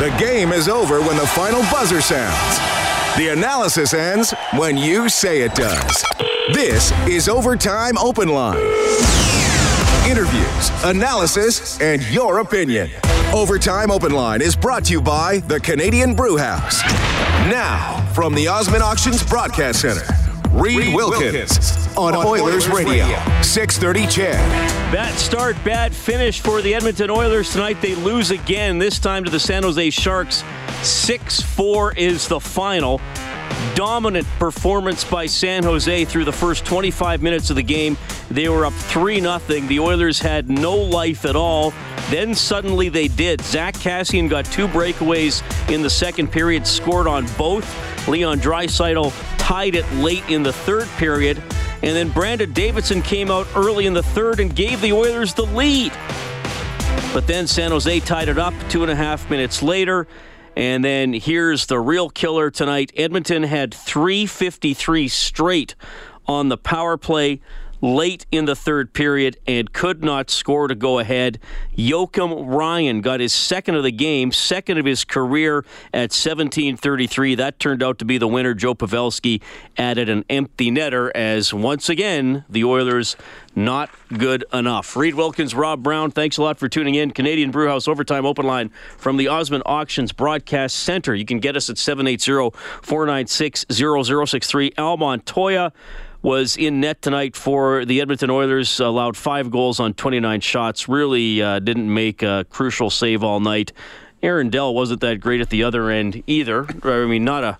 The game is over when the final buzzer sounds. The analysis ends when you say it does. This is Overtime Open Line. Interviews, analysis, and your opinion. Overtime Open Line is brought to you by the Canadian Brew House. Now, from the Osmond Auctions Broadcast Center, Reed Wilkins on Oilers Radio, 630 CHED. Bad start, bad finish for the Edmonton Oilers tonight. They lose again, this time to the San Jose Sharks. 6 4 is the final. Dominant performance by San Jose through the first 25 minutes of the game. They were up 3 0. The Oilers had no life at all. Then suddenly they did. Zack Kassian got two breakaways in the second period, scored on both. Leon Draisaitl tied it late in the third period. And then Brandon Davidson came out early in the third and gave the Oilers the lead. But then San Jose tied it up two and a half minutes later. And then here's the real killer tonight. Edmonton had 353 straight on the power play late in the third period and could not score to go ahead. Joakim Ryan got his second of the game, second of his career at 17:33. That turned out to be the winner. Joe Pavelski added an empty netter as once again the Oilers not good enough. Reed Wilkins, Rob Brown, thanks a lot for tuning in. Canadian Brewhouse Overtime Open Line from the Osmond Auctions Broadcast Center. You can get us at 780 496 0063. Al Montoya was in net tonight for the Edmonton Oilers, allowed five goals on 29 shots, really uh, didn't make a crucial save all night. Aaron Dell wasn't that great at the other end either. I mean, not a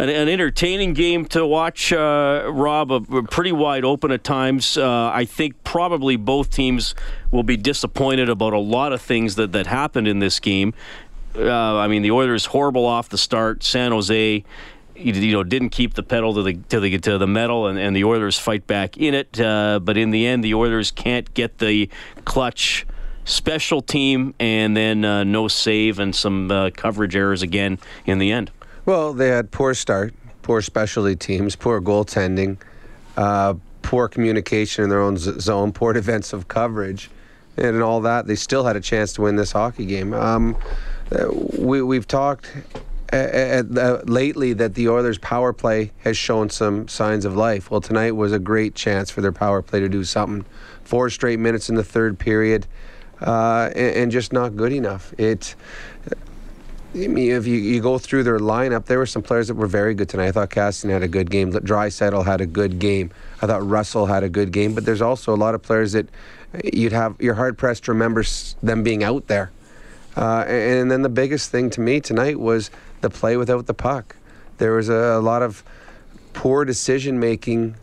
an, an entertaining game to watch. Uh, Rob, a, a pretty wide open at times. Uh, I think probably both teams will be disappointed about a lot of things that that happened in this game. Uh, I mean, the Oilers horrible off the start. San Jose you know didn't keep the pedal to the to the to the metal, and, and the Oilers fight back in it. Uh, but in the end, the Oilers can't get the clutch special team, and then uh, no save and some uh, coverage errors again in the end. Well, they had poor start, poor specialty teams, poor goaltending, uh, poor communication in their own zone, poor defensive coverage, and all that. They still had a chance to win this hockey game. Um, uh, we we've talked uh, uh, lately that the Oilers' power play has shown some signs of life. Well, tonight was a great chance for their power play to do something. Four straight minutes in the third period, uh, and, and, just not good enough. It. I mean, if you, you go through their lineup, there were some players that were very good tonight. I thought Kassian had a good game. Draisaitl had a good game. I thought Russell had a good game. But there's also a lot of players that you'd have you're hard pressed to remember them being out there. Uh, and then the biggest thing to me tonight was the play without the puck. There was a, a lot of poor decision making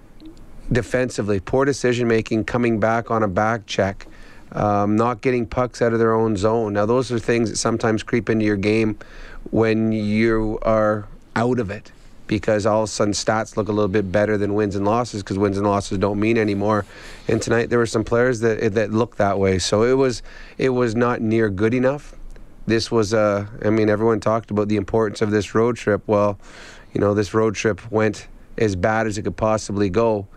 defensively, poor decision making coming back on a back check, um, not getting pucks out of their own zone. Now, those are things that sometimes creep into your game when you are out of it because all of a sudden stats look a little bit better than wins and losses because wins and losses don't mean anymore. And tonight there were some players that that looked that way. So it was it was not near good enough this was uh, I mean, everyone talked about the importance of this road trip. Well, you know, this road trip went as bad as it could possibly go,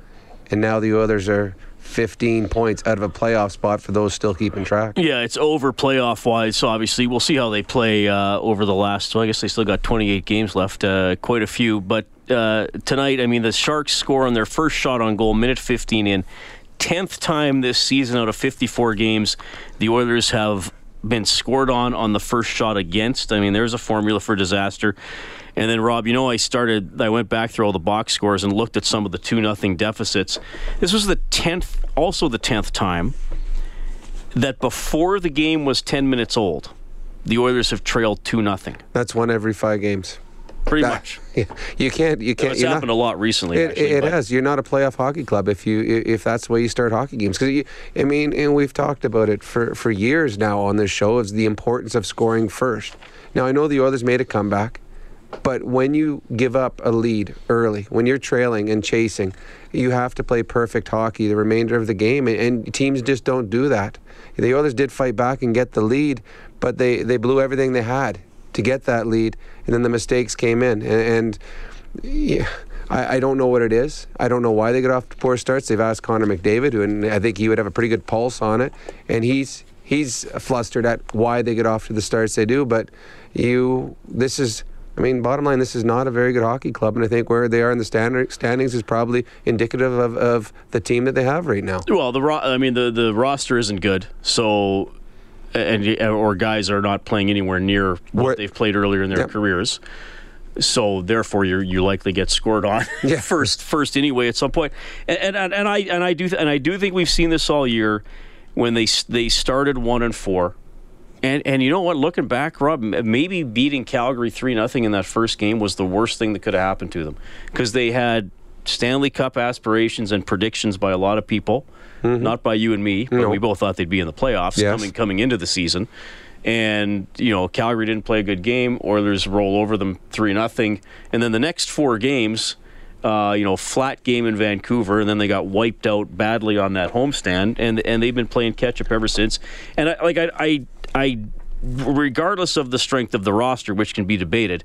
and now the others are 15 points out of a playoff spot for those still keeping track. Yeah, it's over playoff wise. So obviously, we'll see how they play uh, over the last. So I guess they still got 28 games left, uh, quite a few. But uh, tonight, I mean, the Sharks score on their first shot on goal, minute 15 in. 10th time this season out of 54 games, the Oilers have been scored on on the first shot against. I mean, there's a formula for disaster. And then Rob, you know, I started. I went back through all the box scores and looked at some of the two nothing deficits. This was the tenth, also the tenth time that before the game was ten minutes old, the Oilers have trailed two nothing. That's one every five games. Pretty much. You can't. You can't. It's you're not- happened a lot recently. It, actually, it has. You're not a playoff hockey club if you if that's the way you start hockey games. Because I mean, and we've talked about it for for years now on this show is the importance of scoring first. Now I know the Oilers made a comeback, but when you give up a lead early, when you're trailing and chasing, you have to play perfect hockey the remainder of the game, and, and teams just don't do that. The Oilers did fight back and get the lead, but they they blew everything they had to get that lead, and then the mistakes came in, and. and yeah, I, I don't know what it is. I don't know why they get off to poor starts. They've asked Connor McDavid, who- and I think he would have a pretty good pulse on it, and he's he's flustered at why they get off to the starts they do. But you, this is. I mean, bottom line, this is not a very good hockey club, and I think where they are in the standard, standings is probably indicative of, of the team that they have right now. Well, the ro- I mean the the roster isn't good, so and uh, or guys are not playing anywhere near what Where- they've played earlier in their careers. So therefore, you you likely get scored on Yeah. first first anyway at some point. And, and and I and I do and I do think we've seen this all year when they they started one and four. And and you know what? Looking back, Rob, maybe beating Calgary three nothing in that first game was the worst thing that could have happened to them because they had Stanley Cup aspirations and predictions by a lot of people, not by you and me, but No. we both thought they'd be in the playoffs Yes. coming coming into the season. And you know, Calgary didn't play a good game. Oilers roll over them three nothing, and then the next four games. Uh, you know, flat game in Vancouver, and then they got wiped out badly on that homestand, and and they've been playing catch up ever since. And I, like I, I, I, regardless of the strength of the roster, which can be debated,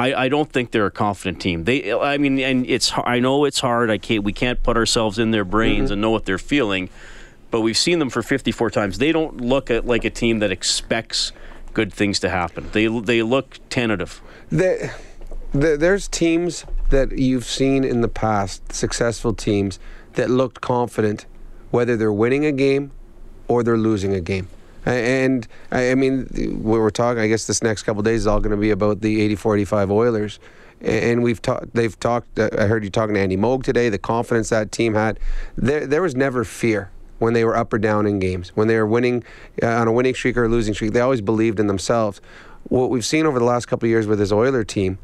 I, I don't think they're a confident team. They, I mean, and it's I know it's hard. I can't we can't put ourselves in their brains mm-hmm. and know what they're feeling, but we've seen them for 54 times. They don't look at like a team that expects good things to happen. They they look tentative. The, the, there's teams that you've seen in the past, successful teams, that looked confident, whether they're winning a game or they're losing a game. And I mean, we we're talking. I guess this next couple days is all going to be about the 84-85 Oilers, and we've talked. They've talked. uh, I heard you talking to Andy Moog today. The confidence that team had. There, there was never fear when they were up or down in games. When they were winning uh, on a winning streak or a losing streak, they always believed in themselves. What we've seen over the last couple years with this Oiler team,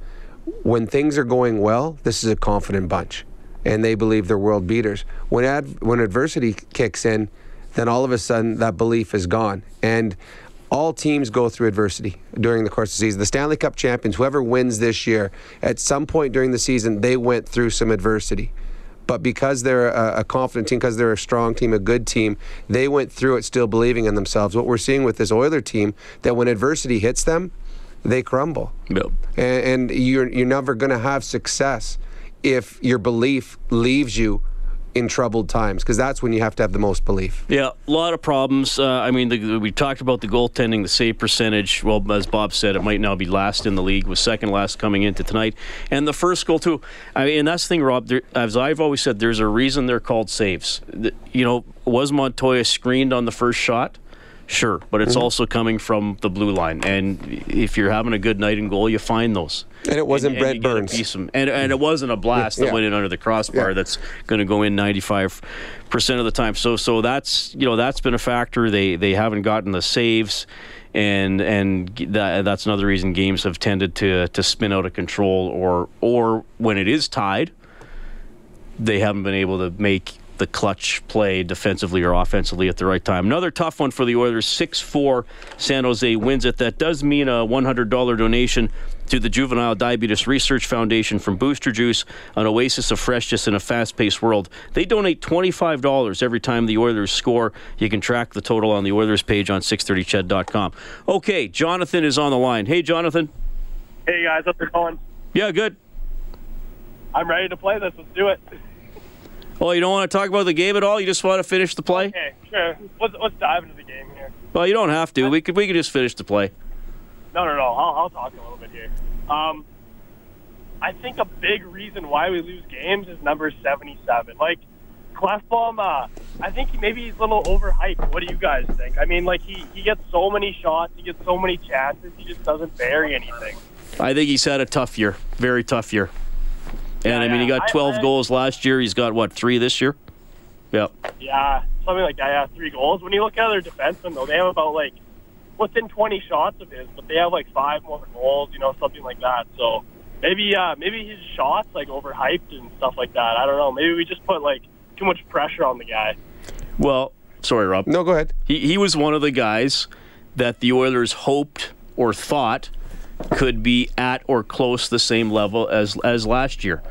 when things are going well, this is a confident bunch, and they believe they're world beaters. When ad, when adversity kicks in, then all of a sudden that belief is gone. And all teams go through adversity during the course of the season. The Stanley Cup champions, whoever wins this year, at some point during the season, they went through some adversity. But because they're a, a confident team, because they're a strong team, a good team, they went through it still believing in themselves. What we're seeing with this Oiler team, that when adversity hits them, they crumble Yep. and, and you're you're never going to have success if your belief leaves you in troubled times because that's when you have to have the most belief. Yeah, a lot of problems. Uh, I mean, the, we talked about the goaltending, the save percentage. Well, as Bob said, it might now be last in the league, was second last coming into tonight, and the first goal too. I mean, and that's the thing, Rob. There, as I've always said, there's a reason they're called saves. You know, was Montoya screened on the first shot? Sure, but Mm-hmm. it's also coming from the blue line, and if you're having a good night in goal, you find those. And it wasn't and, Brent and you get a Burns. of- and, and it wasn't a blast that went in under the crossbar Yeah. that's going to go in 95 percent of the time. So so that's you know that's been a factor. They they haven't gotten the saves, and and that, that's another reason games have tended to to spin out of control. Or or when it is tied, they haven't been able to make the clutch play defensively or offensively at the right time. Another tough one for the Oilers. 6 4 San Jose wins it. That does mean a $100 donation to the Juvenile Diabetes Research Foundation from Booster Juice, an oasis of freshness in a fast paced world. They donate $25 every time the Oilers score. You can track the total on the Oilers page on 630ched.com. Okay, Jonathan is on the line. Hey, Jonathan. Hey guys, how's it going? Yeah, good. I'm ready to play this. Let's do it. Oh, you don't want to talk about the game at all? You just want to finish the play? Okay, sure. Let's let's dive into the game here. Well, you don't have to. We could we could just finish the play. No, no, no. I'll, I'll talk a little bit here. Um, I think a big reason why we lose games is number 77. Like Klefbom, uh, I think maybe he's a little overhyped. What do you guys think? I mean, like he he gets so many shots, he gets so many chances, he just doesn't bury anything. I think he's had a tough year, very tough year. And I mean, he got 12 I- goals last year. He's got what three this year? Yeah. Yeah, something like that. Yeah, three goals. When you look at other defensemen, though, they have about like within 20 shots of his, but they have like five more goals, you know, something like that. So, maybe uh, maybe his shots like overhyped and stuff like that. I don't know. Maybe we just put like too much pressure on the guy. Well, sorry, Rob. No, go ahead. He he was one of the guys that the Oilers hoped or thought could be at or close the same level as as last year,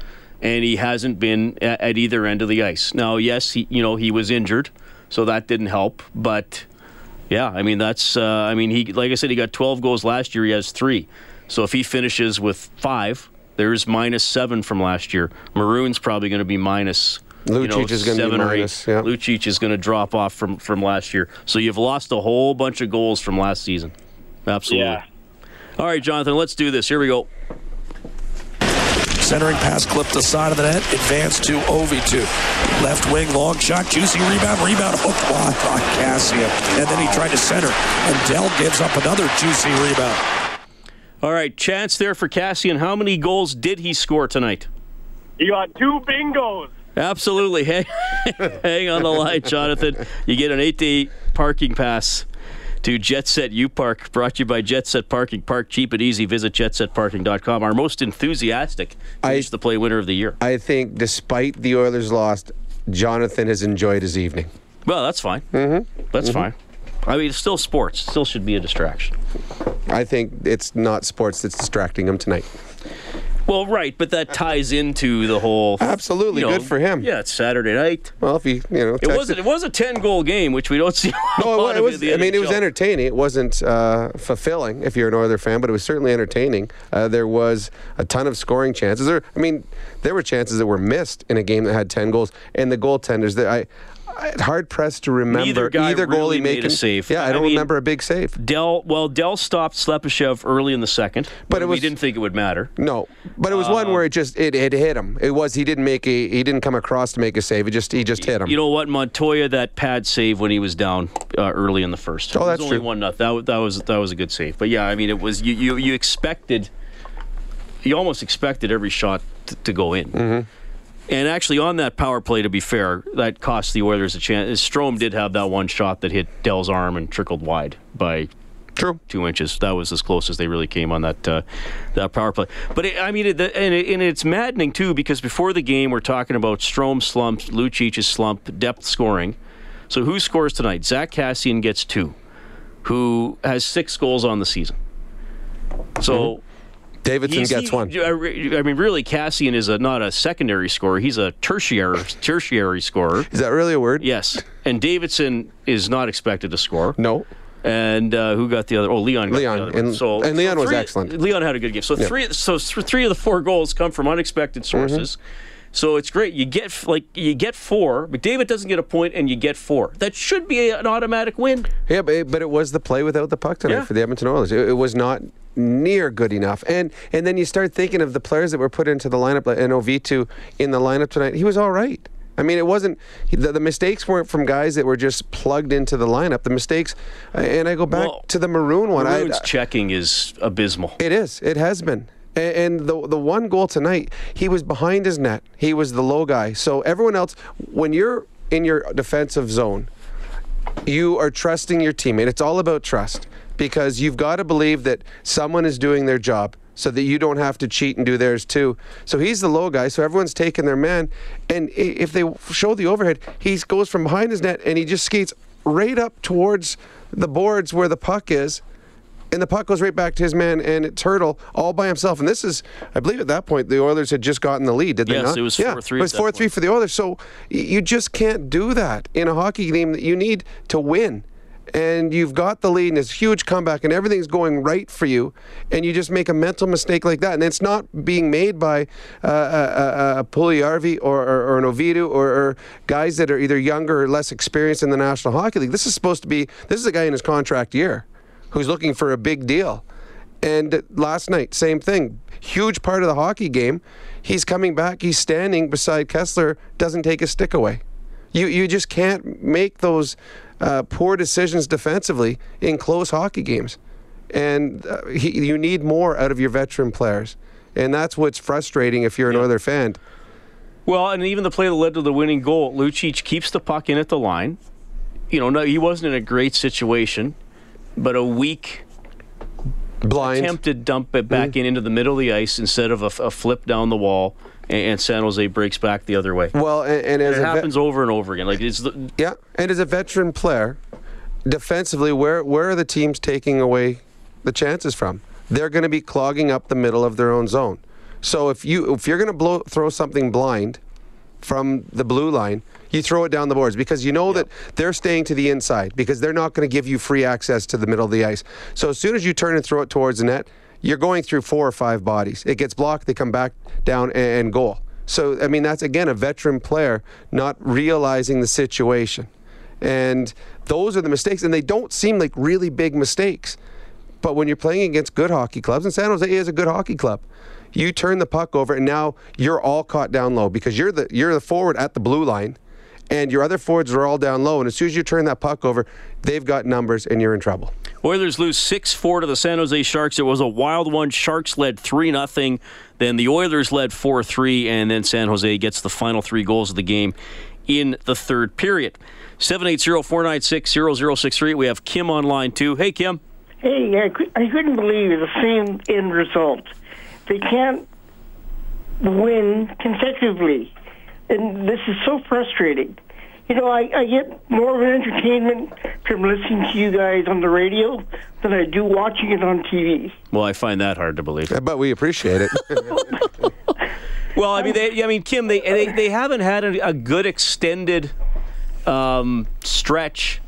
and he hasn't been at, at either end of the ice. Now, yes, he you know he was injured, so that didn't help, but. Yeah, I mean that's. Uh, I mean he, like I said, he got 12 goals last year. He has three, so if he finishes with five, there's minus seven from last year. Maroon's probably going to be minus. you know, Lucic is gonna be seven or eight. minus, yeah. Lucic is going to drop off from from last year. So you've lost a whole bunch of goals from last season. Absolutely. Yeah. All right, Jonathan, let's do this. Here we go. Centering pass clipped the side of the net. Advance to Auvitu. Left wing, long shot, juicy rebound. Rebound hooked block on Kassian. And then he tried to center. And Dell gives up another juicy rebound. All right, chance there for Kassian. How many goals did he score tonight? He got two bingos. Absolutely. Hang, hang on the line, Jonathan. You get an eight to eight parking pass to Jet Set U Park, brought to you by Jet Set Parking. Park cheap and easy. Visit jetsetparking.com. Our most enthusiastic finish the play winner of the year. I think despite the Oilers' lost, Jonathan has enjoyed his evening. Well, that's fine. Mm-hmm. That's fine. I mean, it's still sports. Still should be a distraction. I think it's not sports that's distracting him tonight. Well, right, but that ties into the whole. Absolutely, you know, good for him. Yeah, it's Saturday night. Well, if he, you know, It was it was a ten goal game, which we don't see. No, it of was. I mean, it was entertaining. It wasn't uh, fulfilling if you're an Oiler fan, but it was certainly entertaining. Uh, there was a ton of scoring chances. There, I mean, there were chances that were missed in a game that had ten goals, and the goaltenders. That I hard pressed to remember Neither guy either really goalie made a making save. Yeah, I I don't mean- remember a big save. Dell, well, Dell stopped Slepyshev early in the second, But it we didn't think it would matter. No, but it was one where it just it, it hit him. It was he didn't make a he didn't come across to make a save. It just he just hit him. You know what, Montoya, that pad save when he was down uh, early in the first. Oh, was that's only true. one nothing. That, that was that was a good save. But yeah, I mean, it was you you, you expected, you almost expected every shot t- to go in. Mm-hmm. And actually, on that power play, to be fair, that cost the Oilers a chance. Strome did have that one shot that hit Dell's arm and trickled wide by True. two inches. That was as close as they really came on that uh, that power play. But it, I mean, it, and, it, and it's maddening too because before the game we're talking about Strome slump, Lucic's slump, depth scoring. So who scores tonight? Zack Kassian gets two, who has six goals on the season. So. Davidson he's- gets one. I I mean, really, Kassian is a, not a secondary scorer; he's a tertiary tertiary scorer. Is that really a word? Yes, and Davidson is not expected to score. No. And uh, who got the other? Oh, Leon. Got Leon, The other one. and- so, and Leon so was excellent. Leon had a good game. So three. So three of the four goals come from unexpected sources. So it's great. You get like you get four. McDavid doesn't get a point, and you get four. That should be an automatic win. Yeah, but it, but it was the play without the puck tonight Yeah. for the Edmonton Oilers. It, it was not near good enough. And and then you start thinking of the players that were put into the lineup and Auvitu in the lineup tonight. He was all right. I mean, it wasn't the, the mistakes weren't from guys that were just plugged into the lineup. The mistakes, uh, and I go back Well, to the maroon one. I- Maroon's checking is abysmal. It is. It has been. And the the one goal tonight, he was behind his net. He was the low guy. So everyone else, when you're in your defensive zone, you are trusting your teammate. It's all about trust because you've got to believe that someone is doing their job so that you don't have to cheat and do theirs too. So he's the low guy. So everyone's taking their man. And if they show the overhead, he goes from behind his net and he just skates right up towards the boards where the puck is and the puck goes right back to his man, and it's Hertl all by himself. And this is, I believe, at that point the Oilers had just gotten the lead, did they Yes, not? it was yeah, 4-3 It was four three for the Oilers. So y- you just can't do that in a hockey game that you need to win. And you've got the lead, and it's a huge comeback, and everything's going right for you, and you just make a mental mistake like that, and it's not being made by uh, a, a, a or, or, or an Auvitu or, or guys that are either younger or less experienced in the National Hockey League. This is supposed to be this is a guy in his contract year who's looking for a big deal. And last night, same thing. Huge part of the hockey game. He's coming back. He's standing beside Kesler. Doesn't take his stick away. You you just can't make those uh, poor decisions defensively in close hockey games. And uh, he, you need more out of your veteran players. And that's what's frustrating if you're an Oiler fan. Well, and even the play that led to the winning goal, Lucic keeps the puck in at the line. You know, no, he wasn't in a great situation, but a weak Blind. attempted dump it back in into the middle of the ice instead of a, a flip down the wall, and, San Jose breaks back the other way. Well, and, and as It happens over and over again. Like it's the, Yeah, and as a veteran player, defensively, where where are the teams taking away the chances from? They're going to be clogging up the middle of their own zone. So if you if you're going to blow throw something blind from the blue line, you throw it down the boards because you know that they're staying to the inside because they're not going to give you free access to the middle of the ice. So as soon as you turn and throw it towards the net, you're going through four or five bodies. It gets blocked, they come back down and, and goal. So I mean that's again a veteran player not realizing the situation. And those are the mistakes and they don't seem like really big mistakes. But when you're playing against good hockey clubs, and San Jose is a good hockey club, you turn the puck over, and now you're all caught down low because you're the you're the forward at the blue line, and your other forwards are all down low. And as soon as you turn that puck over, they've got numbers, and you're in trouble. Oilers lose 6 4 to the San Jose Sharks. It was a wild one. Sharks led 3 0. Then the Oilers led 4 3, and then San Jose gets the final three goals of the game in the third period. 780 496 0063. We have Kim on line too. Hey, Kim. Hey, I, I couldn't believe the same end result. They can't win consecutively, and this is so frustrating. You know, I, I get more of an entertainment from listening to you guys on the radio than I do watching it on TV. Well, I find that hard to believe. But we appreciate it. Well, I mean, they, I mean, Kim, they they, they haven't had a, a good extended um, stretch.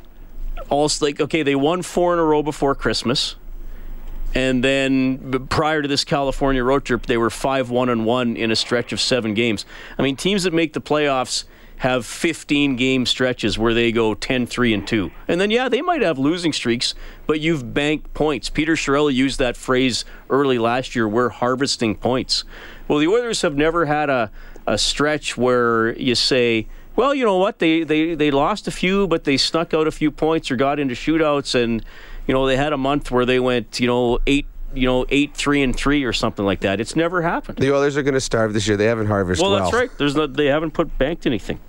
Also, like, okay, they won four in a row before Christmas, and then prior to this California road trip, they were five one and one in a stretch of seven games. I mean, teams that make the playoffs have 15 game stretches where they go 10 3 and 2 and then yeah they might have losing streaks but you've banked points. Peter Chiarelli used that phrase early last year we're harvesting points. Well the oilers have never had a, a stretch where you say well you know what they, they they lost a few but they snuck out a few points or got into shootouts and you know they had a month where they went you know eight you know eight three and three or something like that it's never happened the Oilers are going to starve this year. They haven't harvested well, well. that's right. There's no, they haven't put banked anything.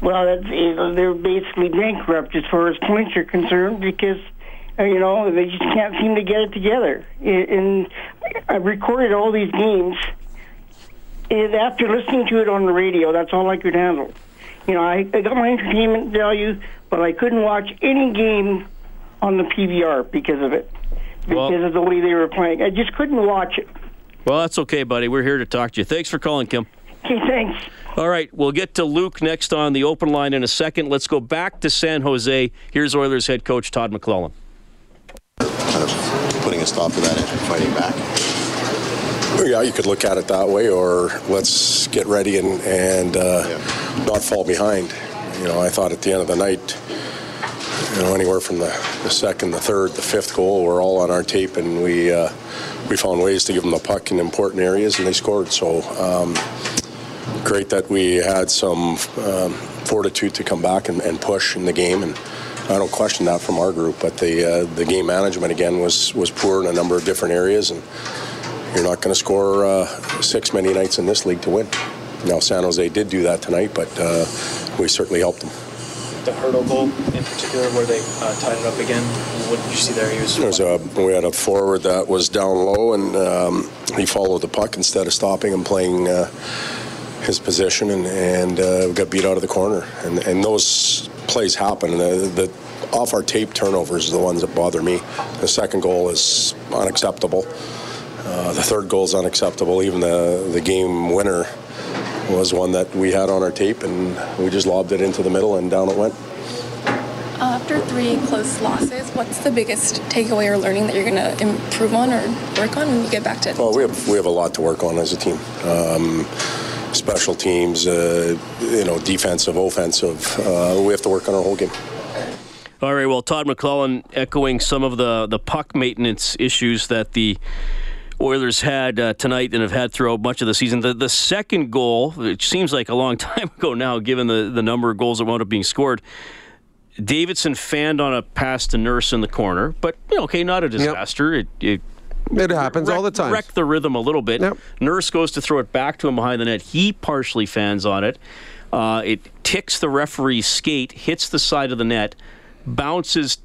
Well, that's, you know, they're basically bankrupt as far as points are concerned because, uh, you know, they just can't seem to get it together. And I recorded all these games. And after listening to it on the radio, that's all I could handle. You know, I, I got my entertainment value, but I couldn't watch any game on the PVR because of it, because Well- of the way they were playing. I just couldn't watch it. Well, that's okay, buddy. We're here to talk to you. Thanks for calling, Kim. Okay, thanks. All right, we'll get to Luke next on the open line in a second. Let's go back to San Jose. Here's Oilers head coach Todd McLellan. kind of putting a stop to that and fighting back. Yeah, you could look at it that way, or let's get ready and, and uh, Yeah. not fall behind. You know, I thought at the end of the night, you know, anywhere from the, the second, the third, the fifth goal, we're all on our tape, and we uh, we found ways to give them the puck in important areas, and they scored. So um, great that we had some um, fortitude to come back and, and push in the game, and I don't question that from our group. But the uh, the game management again was was poor in a number of different areas, and you're not going to score uh, six many nights in this league to win. Now, San Jose did do that tonight, but uh, we certainly helped them. The Hertl goal in particular, where they uh, tied it up again. What did you see there? He was There was a, we had a forward that was down low, and um, he followed the puck instead of stopping and playing uh, his position, and, and uh, got beat out of the corner. And, and those plays happen. And the, the off our tape turnovers are the ones that bother me. The second goal is unacceptable. Uh, the third goal is unacceptable. Even the the game winner was one that we had on our tape, and we just lobbed it into the middle, and down it went. After three close losses, what's the biggest takeaway or learning that you're going to improve on or work on when you get back to it? Well, we have we have a lot to work on as a team. Um, special teams, uh, you know, defensive, offensive. Uh, we have to work on our whole game. All right, well, Todd McLellan echoing some of the, the puck maintenance issues that the Oilers had uh, tonight and have had throughout much of the season. The, the second goal, which seems like a long time ago now, given the, the number of goals that wound up being scored, Davidson fanned on a pass to Nurse in the corner, but you know, okay, not a disaster. It, it It happens all the time. Wrecked the rhythm a little bit. Yep. Nurse goes to throw it back to him behind the net. He partially fans on it. Uh, it ticks the referee's skate, hits the side of the net, bounces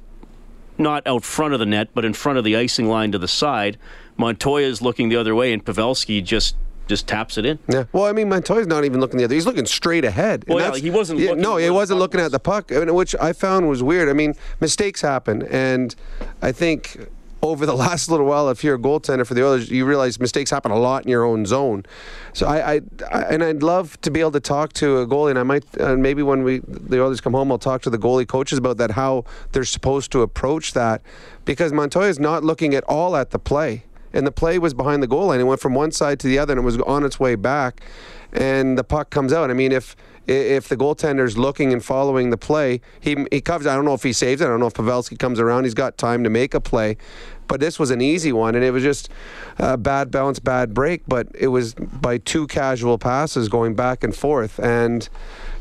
not out front of the net, but in front of the icing line to the side. Montoya is looking the other way, and Pavelski just just taps it in. Yeah. Well, I mean, Montoya's not even looking the other. He's looking straight ahead. Well, yeah, he wasn't. Yeah, looking no, he wasn't looking was. at the puck, which I found was weird. I mean, mistakes happen, and I think over the last little while, if you're a goaltender for the Oilers, you realize mistakes happen a lot in your own zone. So I, I, I and I'd love to be able to talk to a goalie, and I might uh, maybe when we the Oilers come home, I'll talk to the goalie coaches about that, how they're supposed to approach that, because Montoya is not looking at all at the play and the play was behind the goal line. It went from one side to the other, and it was on its way back, and the puck comes out. I mean, if if the goaltender's looking and following the play, he he covers. I don't know if he saves it. I don't know if Pavelski comes around. He's got time to make a play, but this was an easy one, and it was just a bad bounce, bad break. But it was by two casual passes going back and forth, and.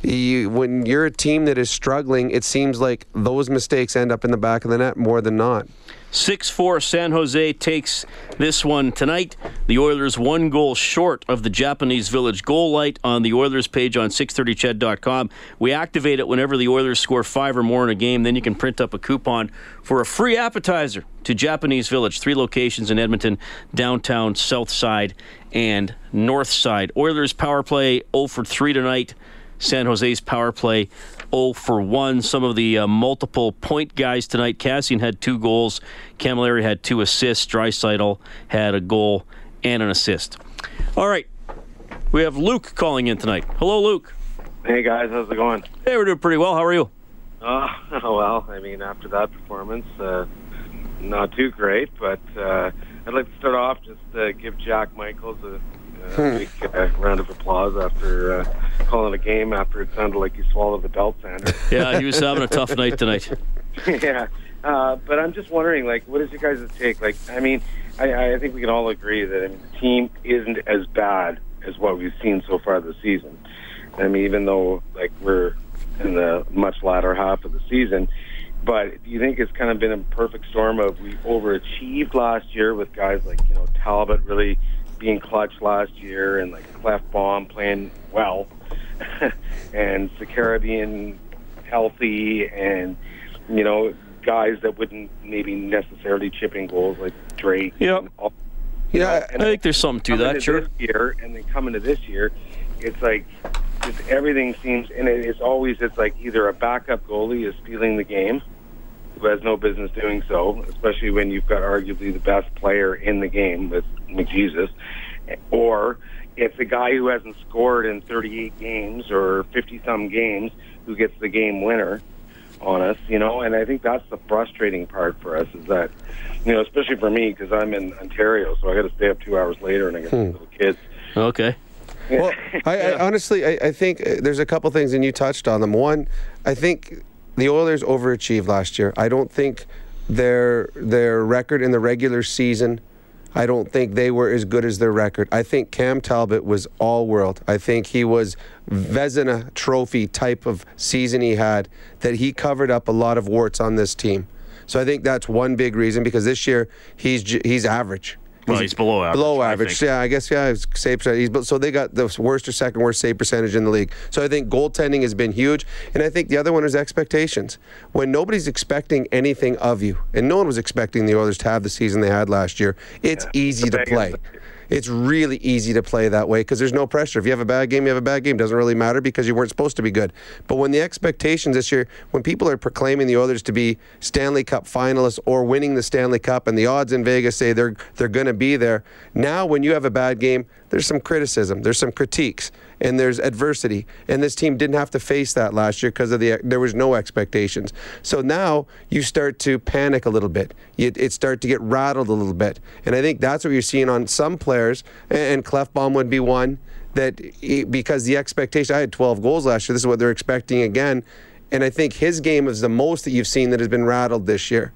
You, when you're a team that is struggling, it seems like those mistakes end up in the back of the net more than not. 6 4 San Jose takes this one tonight. The Oilers one goal short of the Japanese Village goal light on the Oilers page on 630ched.com. We activate it whenever the Oilers score five or more in a game. Then you can print up a coupon for a free appetizer to Japanese Village. Three locations in Edmonton, downtown, south side, and north side. Oilers power play 0 for 3 tonight. San Jose's power play 0 for 1. Some of the uh, multiple point guys tonight. Kassian had two goals. Cammalleri had two assists. Draisaitl had a goal and an assist. All right. We have Luke calling in tonight. Hello, Luke. Hey guys, how's it going? Hey, we're doing pretty well. How are you? Uh, well, I mean, after that performance, uh, not too great, but uh, I'd like to start off just uh, give Jack Michaels a, a big uh, round of applause after uh, calling a game after it sounded like you swallowed a belt sander. Yeah, he was having a tough night tonight. yeah, uh, but I'm just wondering, like, what is your guys' take? Like, I mean, I, I think we can all agree that I mean, the team isn't as bad as what we've seen so far this season. I mean, even though like we're in the much latter half of the season, but do you think it's kind of been a perfect storm of we overachieved last year with guys like you know Talbot really being clutch last year and like Clef Bomb playing well, and the Caribbean healthy and you know guys that wouldn't maybe necessarily chip in goals like Drake. Yep. Yeah, I think there's something to that, sure. This year, and then coming to this year, it's like just everything seems, and it, it's always it's like either a backup goalie is stealing the game, who has no business doing so, especially when you've got arguably the best player in the game with McJesus, or it's a guy who hasn't scored in 38 games or 50 some games who gets the game winner on us, you know, and I think that's the frustrating part for us is that, you know, especially for me because I'm in Ontario, so I got to stay up two hours later and I got Hmm. little kids. Okay. Well, I, I honestly, I, I think uh, there's a couple things, and you touched on them. One, I think the Oilers overachieved last year. I don't think their their record in the regular season. I don't think they were as good as their record. I think Cam Talbot was all world. I think he was Vezina trophy type of season he had that he covered up a lot of warts on this team. So I think that's one big reason because this year he's he's average. Well, he's below average, Below average, think. yeah. I guess yeah. His save percentage. He's, so they got the worst or second worst save percentage in the league. So I think goaltending has been huge, and I think the other one is expectations. When nobody's expecting anything of you, and no one was expecting the Oilers to have the season they had last year, it's easy to play. is- It's really easy to play that way because there's no pressure. If you have a bad game, you have a bad game. It Doesn't really matter because you weren't supposed to be good. But when the expectations this year, when people are proclaiming the Oilers to be Stanley Cup finalists or winning the Stanley Cup, and the odds in Vegas say they're they're going to be there, now when you have a bad game, there's some criticism, there's some critiques, and there's adversity. And this team didn't have to face that last year because of the there was no expectations. So now you start to panic a little bit. You, it start to get rattled a little bit, and I think that's what you're seeing on some players. And, and Klefbom would be one that because the expectation. I had 12 goals last year. This is what they're expecting again, and I think his game is the most that you've seen that has been rattled this year.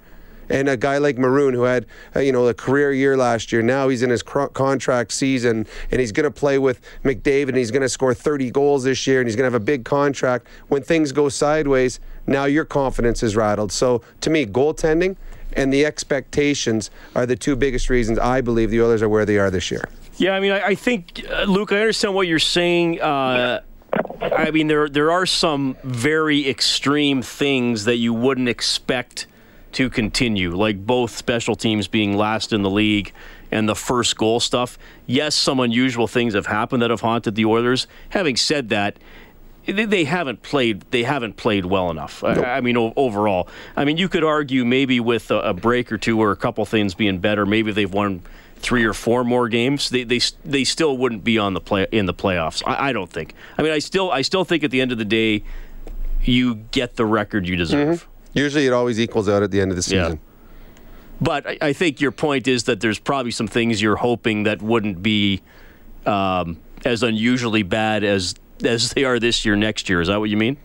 And a guy like Maroon, who had uh, you know a career year last year, now he's in his cr- contract season, and he's going to play with McDavid, and he's going to score 30 goals this year, and he's going to have a big contract. When things go sideways, now your confidence is rattled. So to me, goaltending and the expectations are the two biggest reasons I believe the Oilers are where they are this year. Yeah, I mean, I, I think, uh, Luke, I understand what you're saying. Uh, I mean, there there are some very extreme things that you wouldn't expect to continue, like both special teams being last in the league and the first goal stuff. Yes, some unusual things have happened that have haunted the Oilers. Having said that, they haven't played. They haven't played well enough. Nope. I, mean, overall, I mean, you could argue maybe with a, a, break or two or a couple things being better, maybe they've won three or four more games. They they they still wouldn't be on the play in the playoffs. I, I don't think. I mean, I still I still think at the end of the day, you get the record you deserve. Mm-hmm. Usually, it always equals out at the end of the season. Yeah. But I, I, think your point is that there's probably some things you're hoping that wouldn't be um, as unusually bad as as they are this year, next year. Is that what you mean?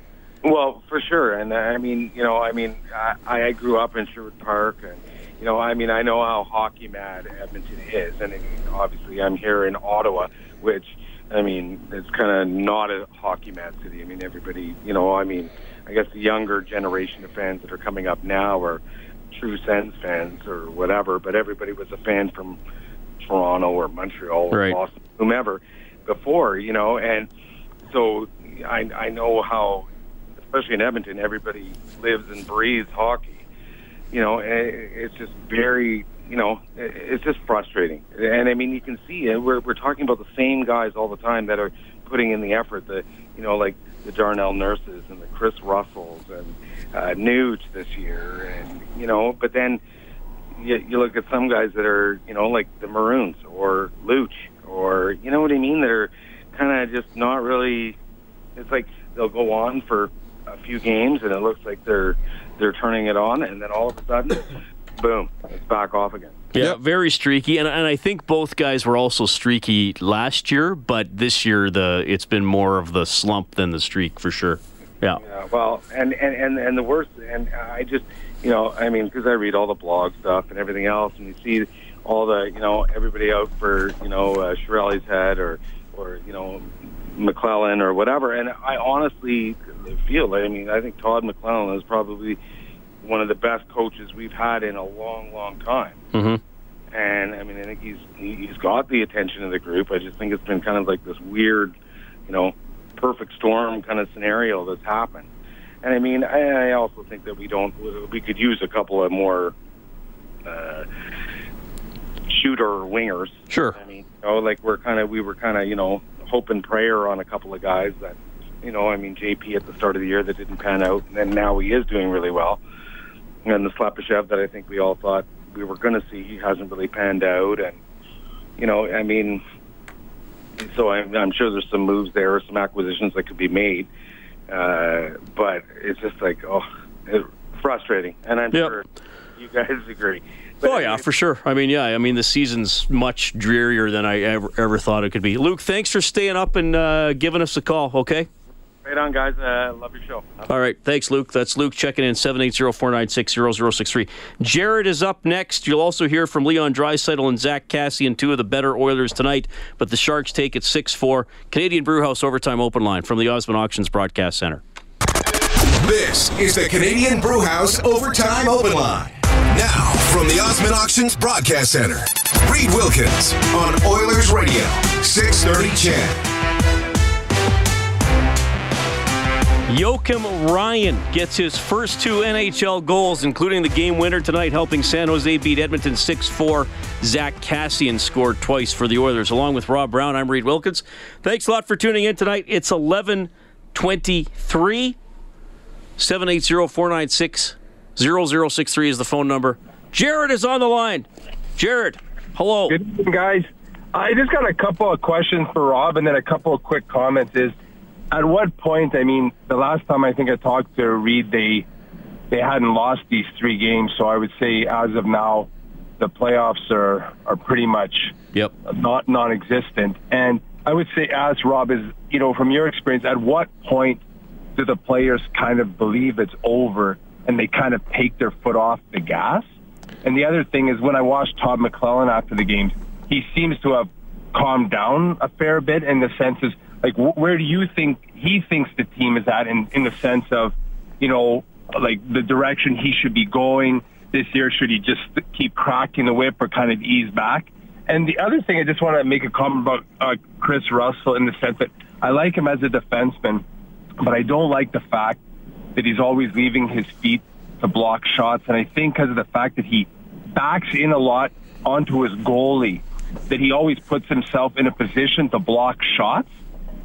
Well, for sure. And I mean, you know, I mean, I, I grew up in Sherwood Park, and you know, I mean, I know how hockey mad Edmonton is, and it, obviously, I'm here in Ottawa, which I mean, it's kind of not a hockey mad city. I mean, everybody, you know, I mean, I guess the younger generation of fans that are coming up now are true Sens fans or whatever, but everybody was a fan from Toronto or Montreal or right. Boston, whomever, before, you know, and so I, I know how, especially in Edmonton, everybody lives and breathes hockey. You know, it's just very, you know, it's just frustrating. And I mean, you can see it. We're we're talking about the same guys all the time that are putting in the effort. The, you know, like the Darnell Nurses and the Chris Russells and uh, Nuge this year, and you know, but then you, you look at some guys that are, you know, like the Maroons or Luch, or you know what I mean. They're kind of just not really. It's like they'll go on for a few games, and it looks like they're they're turning it on, and then all of a sudden, boom, it's back off again. Yeah, yep. very streaky, and and I think both guys were also streaky last year, but this year the it's been more of the slump than the streak for sure. Yeah. Yeah. Well, and and and and the worst, and I just, you know, I mean, because I read all the blog stuff and everything else, and you see all the, you know, everybody out for, you know, uh, Chiarelli's head or, or you know, McLellan or whatever, and I honestly feel, I mean, I think Todd McLellan is probably one of the best coaches we've had in a long, long time. Mm-hmm. And I mean, I think he's he's got the attention of the group. I just think it's been kind of like this weird, you know, perfect storm kind of scenario that's happened. And I mean, I, I also think that we don't we could use a couple of more uh, shooter wingers. Sure. I mean, you know, like we're kind of we were kind of you know hope and prayer on a couple of guys that you know, I mean, JP at the start of the year that didn't pan out, and then now he is doing really well and the Slepyshev that I think we all thought we were going to see hasn't really panned out, and you know, I mean, so I'm, I'm sure there's some moves there, some acquisitions that could be made, uh, but it's just like oh, it's frustrating, and I'm yep. sure you guys agree. But oh yeah, for sure. I mean, yeah. I mean, the season's much drearier than I ever ever thought it could be. Luke, thanks for staying up and uh, giving us a call. Okay. Right on, guys. Uh, love your show. All right. Thanks, Luke. That's Luke checking in 780 496 0063. Jared is up next. You'll also hear from Leon Draisaitl and Zack Kassian two of the better Oilers tonight, but the Sharks take it 6 4. Canadian Brewhouse Overtime Open Line from the Osmond Auctions Broadcast Center. This is the Canadian Brewhouse Overtime Open Line. Now, from the Osmond Auctions Broadcast Center, Reed Wilkins on Oilers Radio, 630 CHED. Joakim Ryan gets his first two NHL goals, including the game winner tonight, helping San Jose beat Edmonton 6 4. Zack Kassian scored twice for the Oilers. Along with Rob Brown, I'm Reed Wilkins. Thanks a lot for tuning in tonight. It's 1123. 780 496 0063 is the phone number. Jared is on the line. Jared, hello. Good evening, guys. I just got a couple of questions for Rob and then a couple of quick comments. Is at what point? I mean, the last time I think I talked to Reed, they they hadn't lost these three games. So I would say, as of now, the playoffs are are pretty much yep not non-existent. And I would say, as Rob is, you know, from your experience, at what point do the players kind of believe it's over and they kind of take their foot off the gas? And the other thing is, when I watched Todd McLellan after the games, he seems to have calmed down a fair bit in the sense is like wh- where do you think he thinks the team is at in in the sense of you know like the direction he should be going this year? Should he just keep cracking the whip or kind of ease back? And the other thing i just want to make a comment about uh, chris russell in the sense that i like him as a defenseman but i don't like the fact that he's always leaving his feet to block shots, and I think because of the fact that he backs in a lot onto his goalie, that he always puts himself in a position to block shots,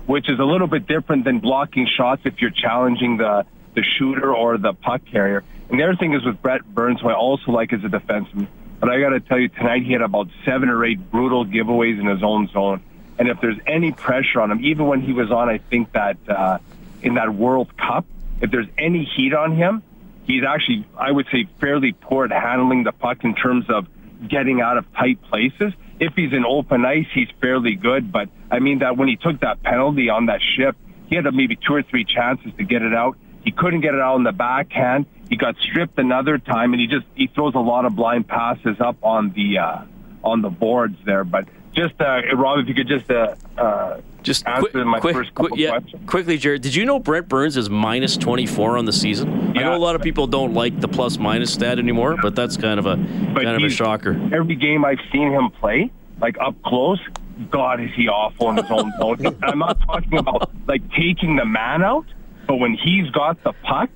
which is a little bit different than blocking shots if you're challenging the the shooter or the puck carrier. And the other thing is with Brent Burns, who I also like as a defenseman. But I got to tell you, tonight he had about seven or eight brutal giveaways in his own zone. And if there's any pressure on him, even when he was on, I think that uh, in that World Cup, if there's any heat on him, he's actually, I would say, fairly poor at handling the puck in terms of getting out of tight places. If he's in open ice, he's fairly good. But I mean that when he took that penalty on that shift, he had maybe two or three chances to get it out. He couldn't get it out in the backhand. He got stripped another time, and he just he throws a lot of blind passes up on the uh, on the boards there. But just uh, Rob, if you could just uh, uh, just answer my quick, first quick, yeah, questions. quickly, Jared. Did you know Brent Burns is minus 24 on the season? I know a lot of people don't like the plus minus stat anymore, but that's kind of a kind of a shocker. Every game I've seen him play, like up close, God is he awful in his own zone. I'm not talking about like taking the man out, but when he's got the puck,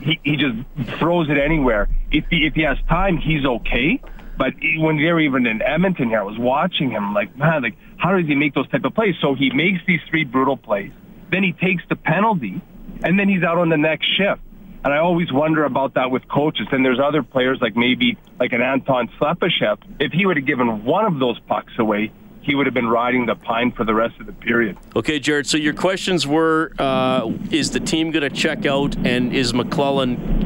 he, he just throws it anywhere. If he, if he has time, he's okay. But when they were even in Edmonton here, I was watching him like, man, like how does he make those type of plays? So he makes these three brutal plays, then he takes the penalty, and then he's out on the next shift. And I always wonder about that with coaches. And there's other players like maybe like an Anton Slepyshev. If he would have given one of those pucks away, he would have been riding the pine for the rest of the period. Okay, Jared. So your questions were: uh, Is the team going to check out, and is McLellan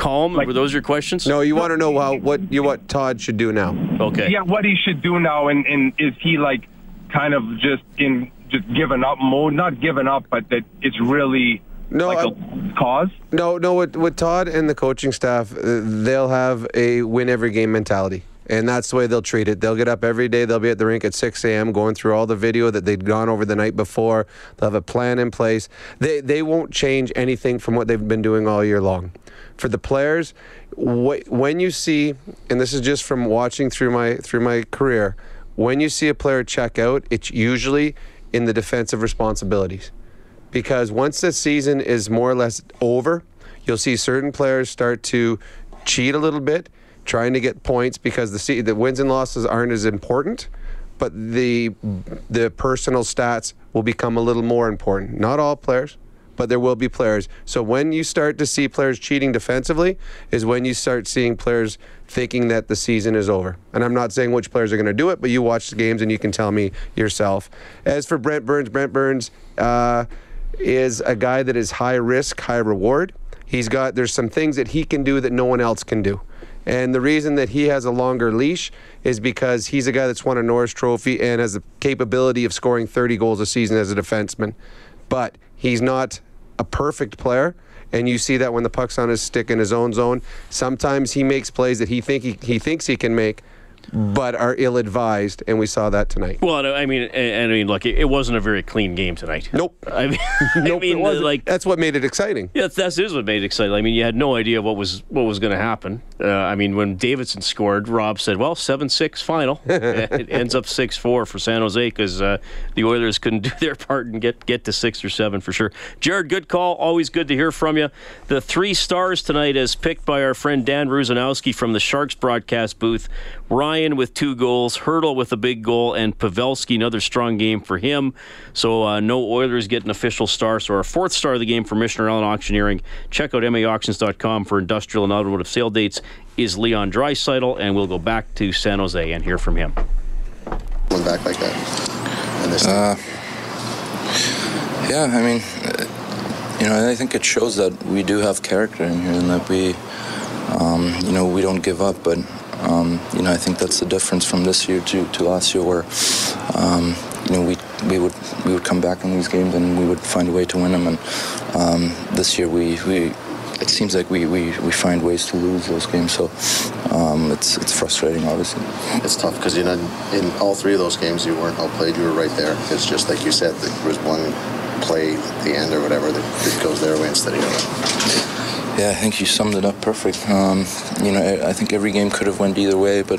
calm? were those your questions? No, you want to know how what you what Todd should do now. Okay. Yeah, what he should do now, and, and is he like kind of just in just giving up mode? Not giving up, but that it's really no, like a cause. No, no. With, with Todd and the coaching staff, uh, they'll have a win every game mentality. And that's the way they'll treat it. They'll get up every day. They'll be at the rink at 6 a.m. going through all the video that they'd gone over the night before. They'll have a plan in place. They they won't change anything from what they've been doing all year long. For the players, wh- when you see, and this is just from watching through my through my career, when you see a player check out, it's usually in the defensive responsibilities because once the season is more or less over, you'll see certain players start to cheat a little bit, trying to get points because the the wins and losses aren't as important, but the the personal stats will become a little more important. Not all players, but there will be players. So when you start to see players cheating defensively, is when you start seeing players thinking that the season is over. And I'm not saying which players are going to do it, but you watch the games and you can tell me yourself. As for Brent Burns, Brent Burns. Uh, is a guy that is high risk, high reward. He's got there's some things that he can do that no one else can do. And the reason that he has a longer leash is because he's a guy that's won a Norris Trophy and has the capability of scoring 30 goals a season as a defenseman. But he's not a perfect player. And you see that when the puck's on his stick in his own zone. Sometimes he makes plays that he think he, he thinks he can make, but are ill-advised, and we saw that tonight. Well, I mean, and I mean, look, it wasn't a very clean game tonight. Nope. I mean, I Nope, it mean, like that's what made it exciting. Yeah, that's is what made it exciting. I mean, you had no idea what was what was going to happen. Uh, I mean, when Davidson scored, Rob said, "Well, seven six final." it ends up six four for San Jose because uh, the Oilers couldn't do their part and get get to six or seven for sure. Jared, good call. Always good to hear from you. The three stars tonight, as picked by our friend Dan Rusanowsky from the Sharks broadcast booth. Ryan with two goals, Hertl with a big goal, and Pavelski another strong game for him. So uh, no Oilers get an official star. So our fourth star of the game for Michener Allen Auctioneering. Check out maauctions.com for industrial and automotive sale dates. Is Leon Draisaitl, and we'll go back to San Jose and hear from him. Going back like that. And this Uh, yeah, I mean, uh, you know, I think it shows that we do have character in here and that we, um, you know, we don't give up. But, um, you know, I think that's the difference from this year to, to last year where, um, you know, we, we would we would come back in these games and we would find a way to win them. And um, this year we, we it seems like we, we, we find ways to lose those games. So um, it's it's frustrating, obviously. It's tough because you know in all three of those games you weren't outplayed. You were right there. It's just like you said. There was one play at the end or whatever that, that goes their way instead of yours. Yeah, I think you summed it up perfect. Um, you know, I, I think every game could have went either way, but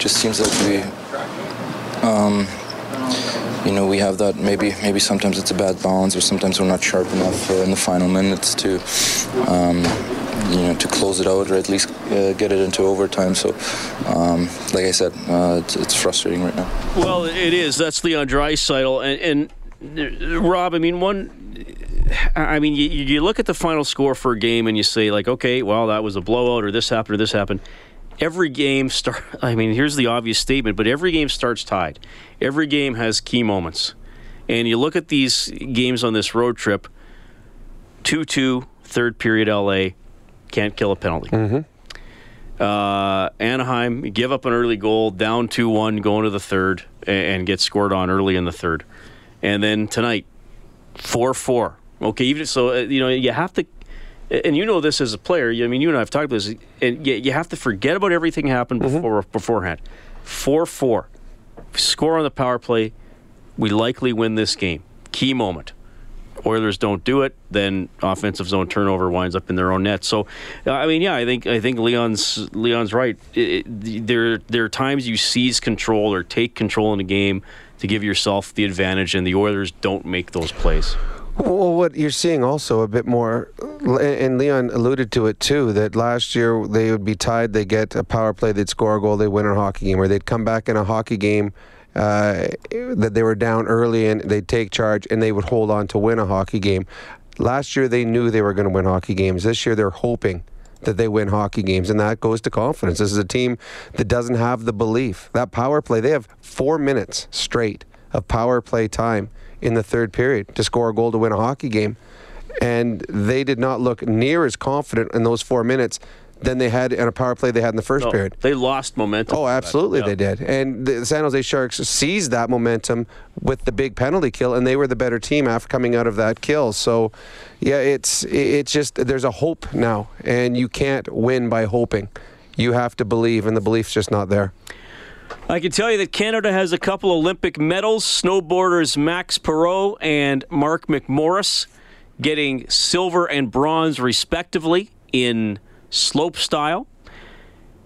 just seems like we, um, you know, we have that. Maybe maybe sometimes it's a bad balance, or sometimes we're not sharp enough uh, in the final minutes to um, you know, to close it out or at least uh, get it into overtime. So, um, like I said, uh, it's, it's, frustrating right now. Well, it is. That's Leon Draisaitl, and, and Rob. I mean, one. I mean, you, you look at the final score for a game and you say, like, okay, well, that was a blowout, or this happened, or this happened. Every game start I mean here's the obvious statement but every game starts tied. Every game has key moments. And you look at these games on this road trip 2-2 third period LA can't kill a penalty. Mm-hmm. uh, Anaheim give up an early goal down 2-1 going to the third and, get scored on early in the third. And then tonight 4-4 okay even so uh, you know you have to and you know this as a player. I mean, you and I have talked about this, and you, you have to forget about everything happened mm-hmm. before beforehand. Four four, score on the power play. We likely win this game. Key moment. Oilers don't do it, then offensive zone turnover winds up in their own net. So, I mean, yeah, I think I think Leon's Leon's right. It, it, there there are times you seize control or take control in a game to give yourself the advantage, and the Oilers don't make those plays. Well, what you're seeing also a bit more, and Leon alluded to it too, that last year they would be tied, they get a power play, they'd score a goal, they win a hockey game, or they'd come back in a hockey game uh, that they were down early and they'd take charge and they would hold on to win a hockey game. Last year they knew they were going to win hockey games. This year they're hoping that they win hockey games, and that goes to confidence. This is a team that doesn't have the belief. That power play, they have four minutes straight of power play time in the third period to score a goal to win a hockey game. And they did not look near as confident in those four minutes than they had in a power play they had in the first no, period. They lost momentum. Oh, absolutely, they did. And the San Jose Sharks seized that momentum with the big penalty kill, and they were the better team after coming out of that kill. So, yeah, it's it's just there's a hope now, and you can't win by hoping. You have to believe, and the belief's just not there. I can tell you that Canada has a couple Olympic medals. Snowboarders Max Parrot and Mark McMorris getting silver and bronze, respectively, in slope style.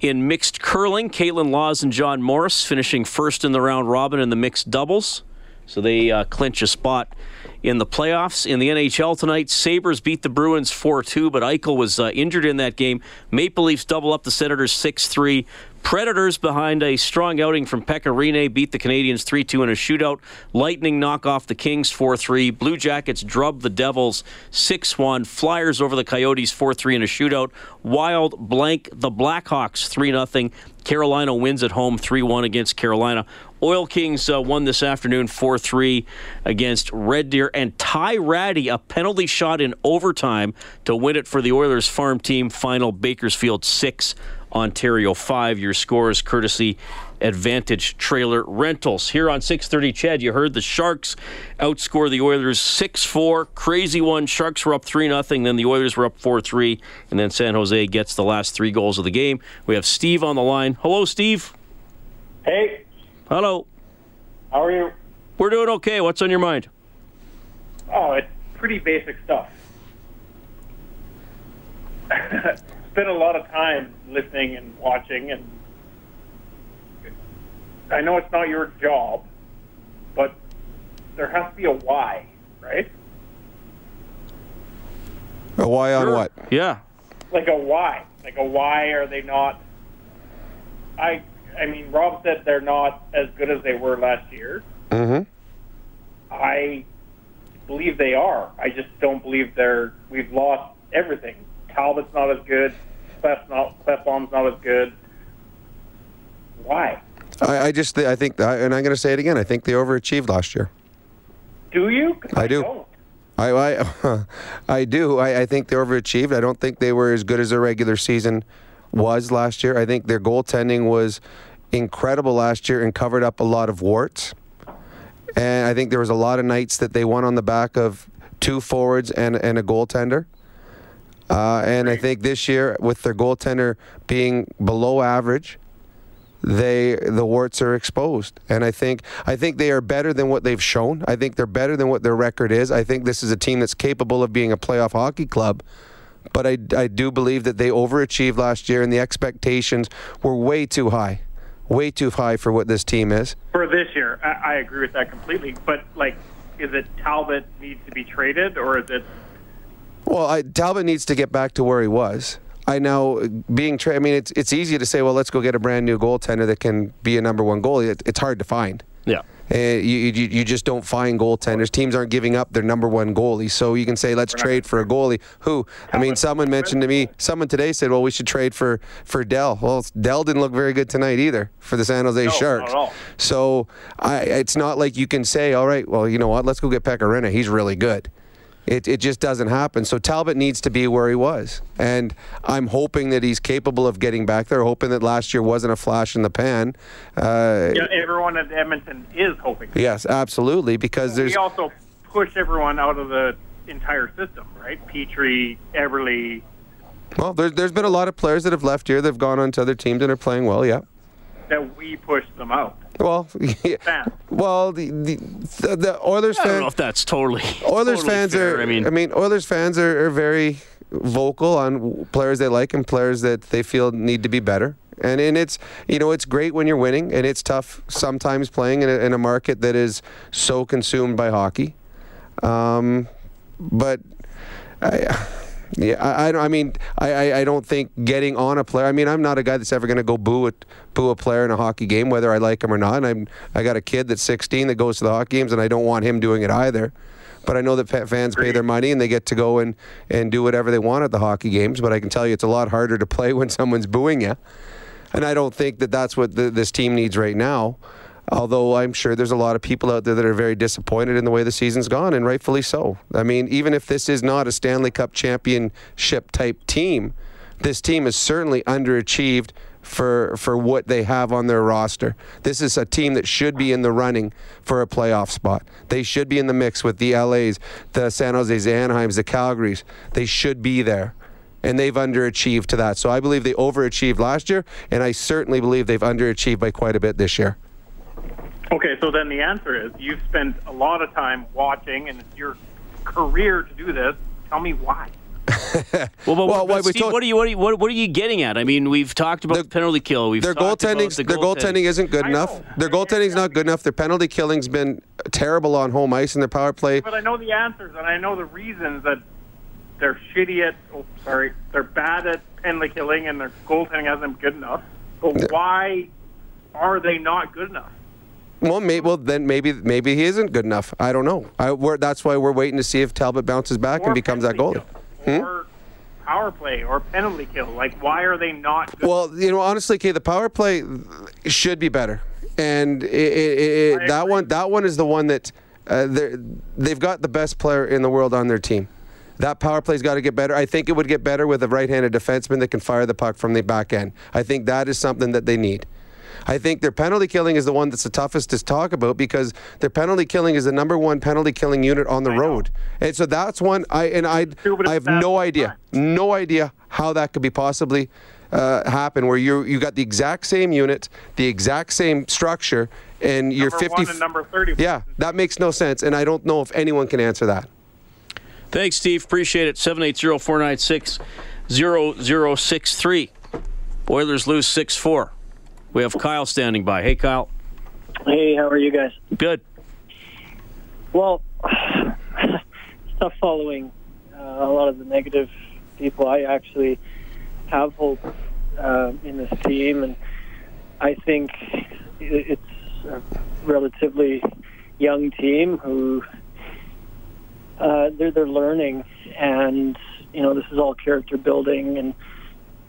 In mixed curling, Kaitlyn Lawes and John Morris finishing first in the round robin in the mixed doubles. So they uh, clinch a spot in the playoffs. In the NHL tonight, Sabres beat the Bruins 4 2, but Eichel was uh, injured in that game. Maple Leafs double up the Senators 6 3. Predators, behind a strong outing from Pekka Rinne, beat the Canadiens 3 2 in a shootout. Lightning knock off the Kings 4 3. Blue Jackets drub the Devils 6 1. Flyers over the Coyotes 4 3 in a shootout. Wild blank the Blackhawks 3 0. Carolina wins at home 3 1 against Carolina. Oil Kings uh, won this afternoon 4 3 against Red Deer. And Ty Rattie, a penalty shot in overtime to win it for the Oilers farm team. Final Bakersfield 6 Ontario 5. Your scores courtesy Advantage Trailer Rentals. Here on 630 CHED, you heard the Sharks outscore the Oilers 6 4. Crazy one. Sharks were up 3 0. Then the Oilers were up 4 3. And then San Jose gets the last three goals of the game. We have Steve on the line. Hello, Steve. Hey. Hello. How are you? We're doing okay. What's on your mind? Oh, it's pretty basic stuff. spent a lot of time listening and watching, and I know it's not your job, but there has to be a why, right? A why on sure. what? Yeah. Like a why. Like a why are they not? I I mean, Rob said they're not as good as they were last year. Mm-hmm. I believe they are. I just don't believe they're. We've lost everything. Talbot's not as good. Klef's not. Klefbom's not as good. Why? I, I just I think and I'm going to say it again. I think they overachieved last year. Do you? I, I do. Don't. I I, I do. I, I think they overachieved. I don't think they were as good as their regular season was last year. I think their goaltending was incredible last year and covered up a lot of warts. And I think there was a lot of nights that they won on the back of two forwards and, and a goaltender. Uh, and I think this year, with their goaltender being below average, they the warts are exposed. And I think I think they are better than what they've shown. I think they're better than what their record is. I think this is a team that's capable of being a playoff hockey club. But I, I do believe that they overachieved last year, and the expectations were way too high, way too high for what this team is. For this year, I, I agree with that completely. But like, is it Talbot needs to be traded, or is it well, I, Talbot needs to get back to where he was I know uh, being. Tra- I mean, it's it's easy to say, well, let's go get a brand new goaltender that can be a number one goalie. It, it's hard to find. Yeah. Uh, you, you you just don't find goaltenders. Teams aren't giving up their number one goalie, so you can say let's trade for a goalie. Who? I mean, someone mentioned to me. Someone today said, "Well, we should trade for for Dell." Well, Dell didn't look very good tonight either for the San Jose No, not Sharks. at all. So I, it's not like you can say, "All right, well, you know what? Let's go get Pekka Rinne. He's really good." It, it just doesn't happen. So Talbot needs to be where he was. And I'm hoping that he's capable of getting back there, hoping that last year wasn't a flash in the pan. Uh, Yeah, everyone at Edmonton is hoping. Yes, absolutely, because there's we also push everyone out of the entire system, right? Petry, Eberle, well, there's there's been a lot of players that have left here They've gone on to other teams and are playing well. Yeah. That we push them out. Well, yeah. Well, the the, the, the Oilers I don't fans. know if that's totally. Oilers totally fans fair. are. I mean, I mean, Oilers fans are, are very vocal on players they like and players that they feel need to be better. And and it's you know it's great when you're winning, and it's tough sometimes playing in a, in a market that is so consumed by hockey. Um, but I, yeah, I, I, I mean, I, I, I don't think getting on a player. I mean, I'm not a guy that's ever going to go boo a, boo a player in a hockey game, whether I like him or not. And I'm I got a kid that's 16 that goes to the hockey games, and I don't want him doing it either. But I know that fans pay their money and they get to go and, and do whatever they want at the hockey games. But I can tell you, it's a lot harder to play when someone's booing you. And I don't think that that's what the, this team needs right now. Although I'm sure there's a lot of people out there that are very disappointed in the way the season's gone, and rightfully so. I mean, even if this is not a Stanley Cup championship type team, this team is certainly underachieved for for what they have on their roster. This is a team that should be in the running for a playoff spot. They should be in the mix with the LA's, the San Jose's, the Anaheims, the Calgarys. They should be there. And they've underachieved to that. So I believe they overachieved last year, and I certainly believe they've underachieved by quite a bit this year. Okay, so then the answer is you've spent a lot of time watching, and it's your career to do this. Tell me why. well, but, Well, but why we Steve, told- what are you what are you what, what are you getting at? I mean, we've talked about the penalty kill. We've Their talked about goaltending, the their goaltending isn't good I enough. know. Their goaltending's not good enough. Their penalty killing's been terrible on home ice, and their power play. But I know the answers, and I know the reasons that they're shitty at. Oh, sorry, they're bad at penalty killing, and their goaltending hasn't been good enough. But why are they not good enough? Well, may, well then maybe maybe he isn't good enough. I don't know. I, we're, that's why we're waiting to see if Talbot bounces back Or and becomes that goalie. Hmm? Power play or penalty kill. Like, why are they not good? Well, you know, honestly, Kay, the power play should be better, and it, it, it, that one that one is the one that uh, they've got the best player in the world on their team. That power play's got to get better. I think it would get better with a right-handed defenseman that can fire the puck from the back end. I think that is something that they need. I think their penalty killing is the one that's the toughest to talk about because their penalty killing is the number one penalty killing unit on the road, and so that's one. I and I I have no idea, no idea how that could be possibly uh, happen where you you got the exact same unit, the exact same structure, and you're number 50. one and number thirty. yeah, that makes no sense, and I don't know if anyone can answer that. Thanks, Steve. Appreciate it. 780 496 0063. Oilers lose 6 4. We have Kyle standing by. Hey, Kyle. Hey, how are you guys? Good. Well, it's tough following uh, a lot of the negative people. I actually have hope uh, in this team, and I think it's a relatively young team who uh, they're they're learning, and you know this is all character building. And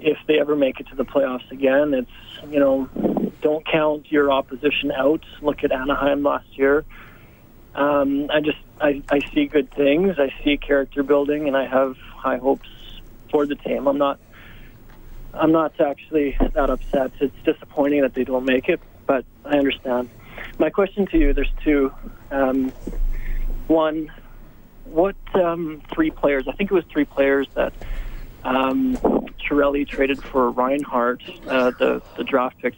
if they ever make it to the playoffs again, it's you know don't count your opposition out. Look at Anaheim last year. Um, I just I, I see good things. I see character building, and I have high hopes for the team. I'm not I'm not actually that upset. It's disappointing that they don't make it, but I understand. My question to you: There's two. Um, one, what um, three players? I think it was three players that um, traded for Reinhart, uh, the the draft picks.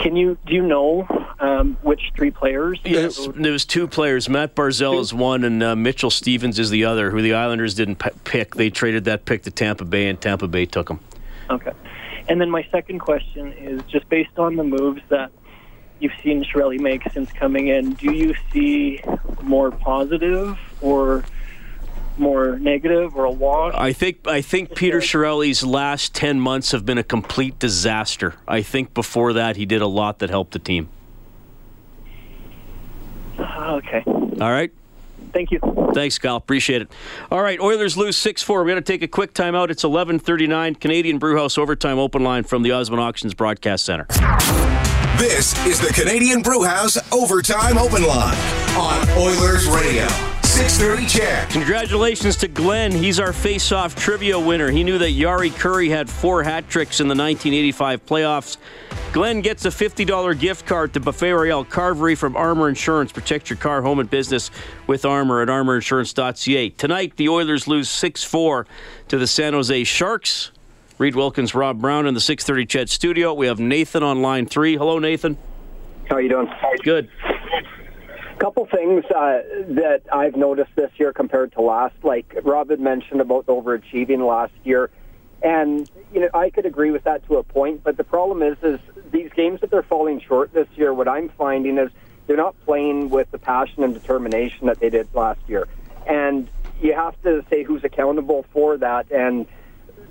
Can you do you know um, which three players? Yes, there was two players. Mat Barzal is one, and uh, Mitchell Stephens is the other. Who the Islanders didn't p- pick. They traded that pick to Tampa Bay, and Tampa Bay took him. Okay. And then my second question is just based on the moves that you've seen Chiarelli make since coming in, do you see more positive or more negative or a wash? I think I think Peter Chiarelli's last ten months have been a complete disaster. I think before that he did a lot that helped the team. Ah, okay. All right. Thank you. Thanks, Kyle. Appreciate it. All right, Oilers lose 6 4. We're going to take a quick timeout. It's 11.39. Canadian Brewhouse Overtime Open Line from the Osmond Auctions Broadcast Center. This is the Canadian Brewhouse Overtime Open Line on Oilers Radio. 630 CHED. Congratulations to Glenn. He's our face-off trivia winner. He knew that Jari Kurri had four hat tricks in the 1985 playoffs. Glenn gets a $50 gift card to Buffet Royale Carvery from Armor Insurance. Protect your car, home, and business with Armor at armorinsurance.ca. Tonight, the Oilers lose 6-4 to the San Jose Sharks. Reed Wilkins, Rob Brown in the 630 CHED studio. We have Nathan on line three. Hello, Nathan. How are you doing? Good. Couple things uh, that I've noticed this year compared to last. Like Rob had mentioned about overachieving last year, and you know I could agree with that to a point. But the problem is, is these games that they're falling short this year. What I'm finding is they're not playing with the passion and determination that they did last year, and you have to say who's accountable for that. And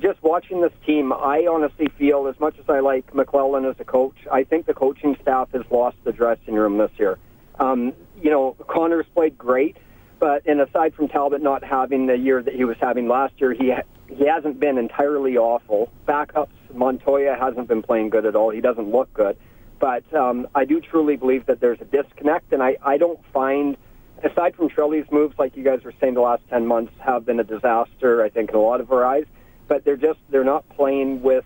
just watching this team, I honestly feel, as much as I like McLellan as a coach, I think the coaching staff has lost the dressing room this year. Um, you know, Connor's played great, but and aside from Talbot not having the year that he was having last year, he he hasn't been entirely awful. Backups, Montoya hasn't been playing good at all. He doesn't look good, but um, I do truly believe that there's a disconnect, and I I don't find. Aside from Chiarelli's moves, like you guys were saying, the last ten months have been a disaster. I think in a lot of our eyes, but they're just they're not playing with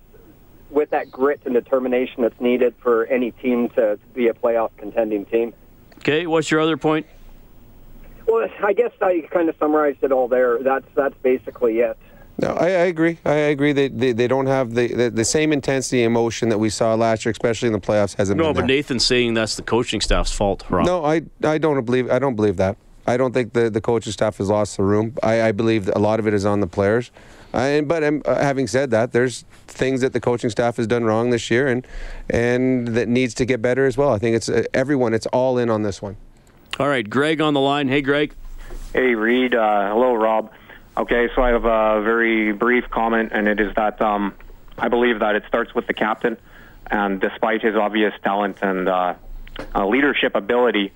with that grit and determination that's needed for any team to, to be a playoff contending team. Okay, what's your other point? Well, I guess I kind of summarized it all there. That's that's basically it. No, I, I agree. I agree. They, they, they don't have the, the, the same intensity and emotion that we saw last year, especially in the playoffs. Hasn't No, been but there. Nathan's saying that's the coaching staff's fault, Rob. No, I I don't believe I don't believe that. I don't think the the coaching staff has lost the room. I, I believe a lot of it is on the players. And, but um, uh, having said that, there's things that the coaching staff has done wrong this year, and and that needs to get better as well. I think it's uh, everyone. It's all in on this one. All right, Greg on the line. Hey, Greg. Hey, Reed. Uh, hello, Rob. Okay, so I have a very brief comment, and it is that um, I believe that it starts with the captain, and despite his obvious talent and uh, uh, leadership ability,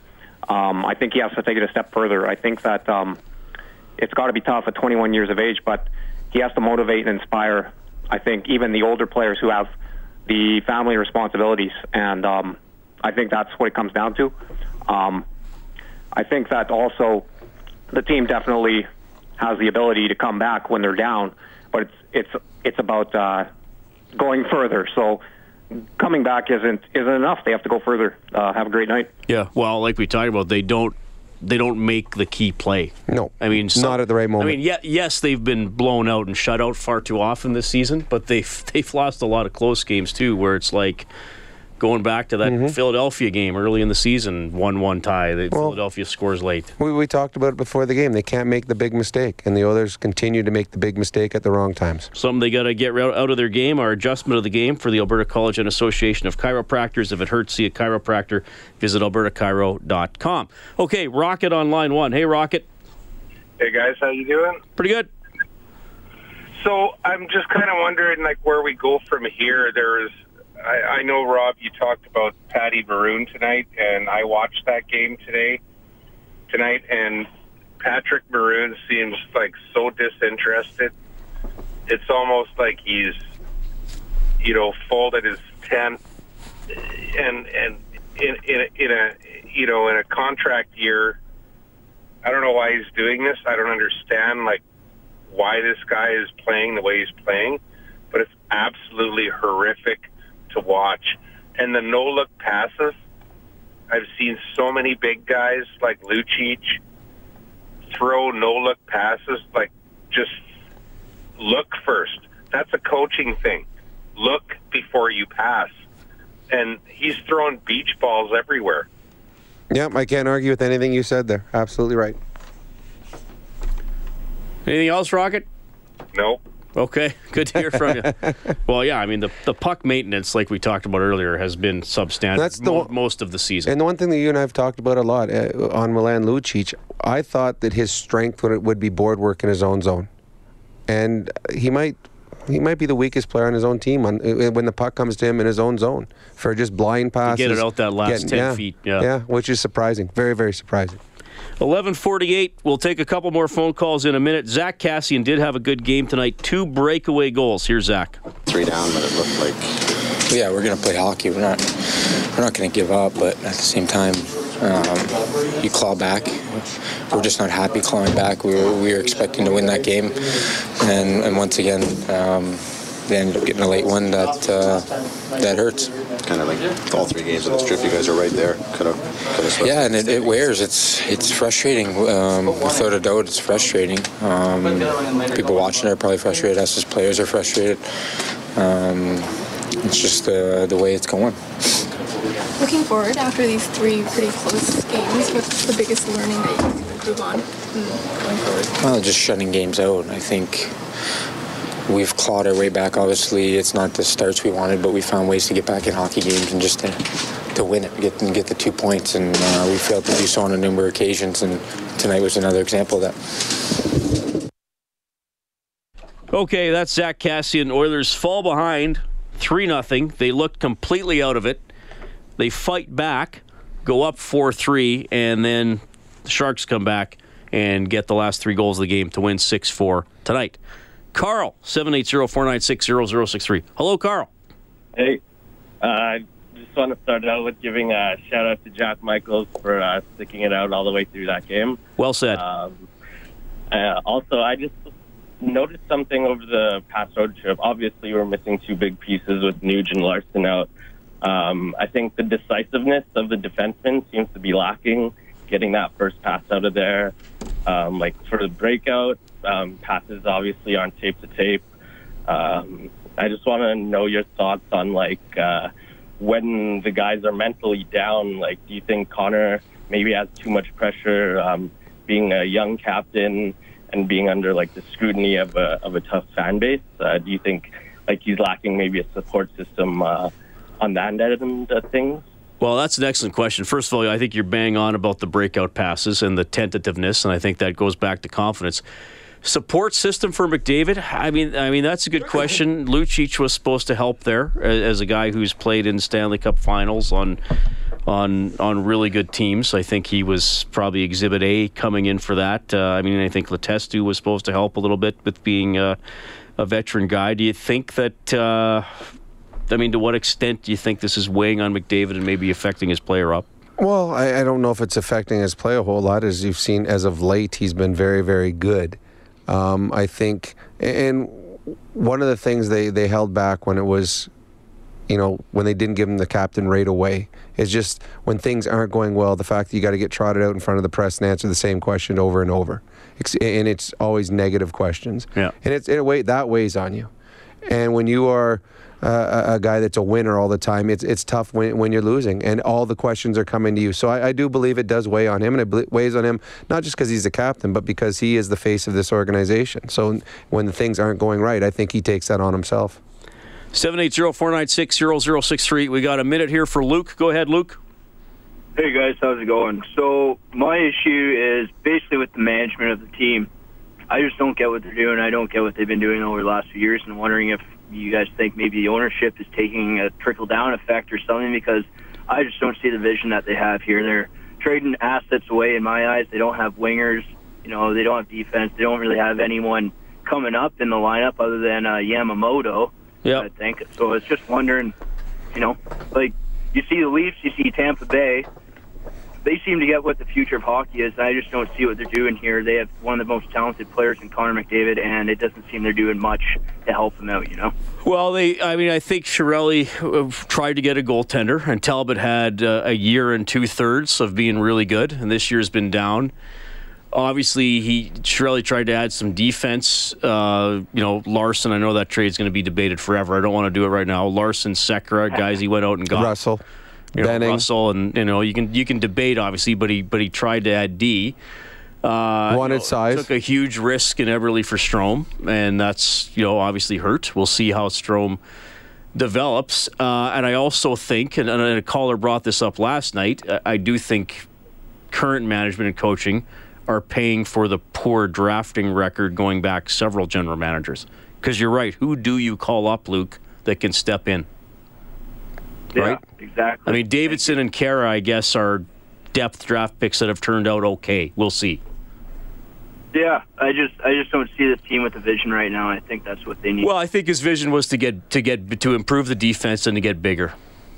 um, I think he has to take it a step further. I think that um, it's got to be tough at 21 years of age, but he has to motivate and inspire. I think even the older players who have the family responsibilities, and um, I think that's what it comes down to. Um, I think that also the team definitely has the ability to come back when they're down, but it's it's it's about uh, going further. So coming back isn't isn't enough. They have to go further. Uh, have a great night. Yeah, well, like we talked about, they don't they don't make the key play. No, I mean not at the right moment. I mean, yeah, yes, they've been blown out and shut out far too often this season, but they've they've lost a lot of close games too, where it's like going back to that Mm-hmm. Philadelphia game early in the season, one-one tie. The Philadelphia scores late. We, we talked about it before the game. They can't make the big mistake, and the others continue to make the big mistake at the wrong times. Something they got to get out out of their game are adjustment of the game for the Alberta College and Association of Chiropractors. If it hurts, see a chiropractor. Visit albertachiro.com. Okay, Rocket on line one. Hey, Rocket. Hey guys, how you doing? Pretty good. So I'm just kind of wondering, like, where we go from here. There's, I, I know Rob, you talked about Patty Maroon tonight, and I watched that game today, tonight, and Patrick Maroon seems like so disinterested. It's almost like he's, you know, folded his tent, and and in in in a you know in a contract year. I don't know why he's doing this. I don't understand like why this guy is playing the way he's playing, but it's absolutely horrific to watch. And the no look passes, I've seen so many big guys like Lucic throw no look passes, like just look first. That's a coaching thing. Look before you pass. And he's throwing beach balls everywhere. Yep, I can't argue with anything you said there. Absolutely right. Anything else, Rocket? Nope. Okay, good to hear from you. well, yeah, I mean the the puck maintenance, like we talked about earlier, has been substandard That's the mo- one- most of the season. And the one thing that you and I have talked about a lot uh, on Milan Lucic, I thought that his strength would, would be board work in his own zone, and he might he might be the weakest player on his own team on, uh, when the puck comes to him in his own zone for just blind passes. get it out that last 10 yeah, feet, yeah. yeah, which is surprising, very very surprising. 1148. We'll take a couple more phone calls in a minute. Zack Kassian did have a good game tonight. Two breakaway goals. Here's Zack. Three down, but it looked like yeah, we're gonna play hockey. We're not we're not gonna give up, but at the same time, um, you claw back. We're just not happy clawing back. We were, we were expecting to win that game, and, and once again, um, they ended up getting a late one that uh, that hurts. kind of like all three games of the strip. You guys are right there. Could have, could have. Yeah, and it, it wears. It's it's frustrating. Um, without a doubt, it's frustrating. Um, people watching are probably frustrated. Us as players are frustrated. Um, it's just the the way it's going. Looking forward after these three pretty close games, what's the biggest learning that you can improve on mm, going forward? Well, just shutting games out. I think we've clawed our way back. Obviously, it's not the starts we wanted, but we found ways to get back in hockey games and just to, to win it, get get the two points. And uh, we failed to do so on a number of occasions, and tonight was another example of that. Okay, that's Zack Kassian. Oilers fall behind 3 0. They looked completely out of it. They fight back, go up 4 3, and then the Sharks come back and get the last three goals of the game to win 6 4 tonight. Carl, 780 496 0063. Hello, Carl. Hey, uh, I just want to start out with giving a shout out to Jack Michaels for uh, sticking it out all the way through that game. Well said. Um, uh, also, I just noticed something over the past road trip. Obviously, we're missing two big pieces with Nuge and Larsson out. Um, I think the decisiveness of the defenseman seems to be lacking. Getting that first pass out of there, um, like for the breakout, um, passes obviously aren't tape to tape. Um, I just want to know your thoughts on like uh, when the guys are mentally down. Like, do you think Connor maybe has too much pressure, um, being a young captain and being under like the scrutiny of a of a tough fan base? Uh, do you think like he's lacking maybe a support system uh, on that end of things? Well, that's an excellent question. First of all, I think you're bang on about the breakout passes and the tentativeness, and I think that goes back to confidence. Support system for McDavid. I mean, I mean that's a good question. Lucic was supposed to help there as, as a guy who's played in Stanley Cup Finals on on on really good teams. I think he was probably Exhibit A coming in for that. Uh, I mean, I think Letestu was supposed to help a little bit with being a, a veteran guy. Do you think that? Uh, I mean, to what extent do you think this is weighing on McDavid and maybe affecting his player up? Well, I, I don't know if it's affecting his play a whole lot. As you've seen, as of late, he's been very, very good. Um, I think, and one of the things they, they held back when it was, you know, when they didn't give him the captain right away is just when things aren't going well, the fact that you got to get trotted out in front of the press and answer the same question over and over, and it's always negative questions. Yeah. and it's in a way that weighs on you. And when you are uh, a, a guy that's a winner all the time, it's it's tough when, when you're losing, and all the questions are coming to you. So I, I do believe it does weigh on him, and it bel- weighs on him not just because he's the captain, but because he is the face of this organization. So when the things aren't going right, I think he takes that on himself. 780-496-0063. We got a minute here for Luke. Go ahead, Luke. Hey guys, how's it going? So my issue is basically with the management of the team. I just don't get what they're doing. I don't get what they've been doing over the last few years, and I'm wondering if you guys think maybe the ownership is taking a trickle down effect or something because I just don't see the vision that they have here. They're trading assets away in my eyes. They don't have wingers. You know, they don't have defense. They don't really have anyone coming up in the lineup other than uh, Yamamoto. Yep. I think so. It's just wondering, you know, like you see the Leafs, you see Tampa Bay. They seem to get what the future of hockey is. I just don't see what they're doing here. They have one of the most talented players in Connor McDavid, and it doesn't seem they're doing much to help him out. You know. Well, they. I mean, I think Chiarelli uh, tried to get a goaltender, and Talbot had uh, a year and two thirds of being really good, and this year's been down. Obviously, he Chiarelli tried to add some defense. Uh, you know, Larsson. I know that trade's going to be debated forever. I don't want to do it right now. Larsson, Sekera, guys he went out and got. Russell, you know, Benning. Russell, and you know you can you can debate obviously, but he but he tried to add D. Uh, Wanted you know, size. Took a huge risk in Eberle for Strome, and that's you know obviously hurt. We'll see how Strome develops. Uh, and I also think, and, and a caller brought this up last night. I, I do think current management and coaching are paying for the poor drafting record going back several general managers. Because you're right. Who do you call up, Luke, that can step in? Right? exactly. I mean, Davidson and Kara, I guess, are depth draft picks that have turned out okay. We'll see. Yeah, I just I just don't see this team with a vision right now. I think that's what they need. Well, I think his vision was to get to get to improve the defense and to get bigger.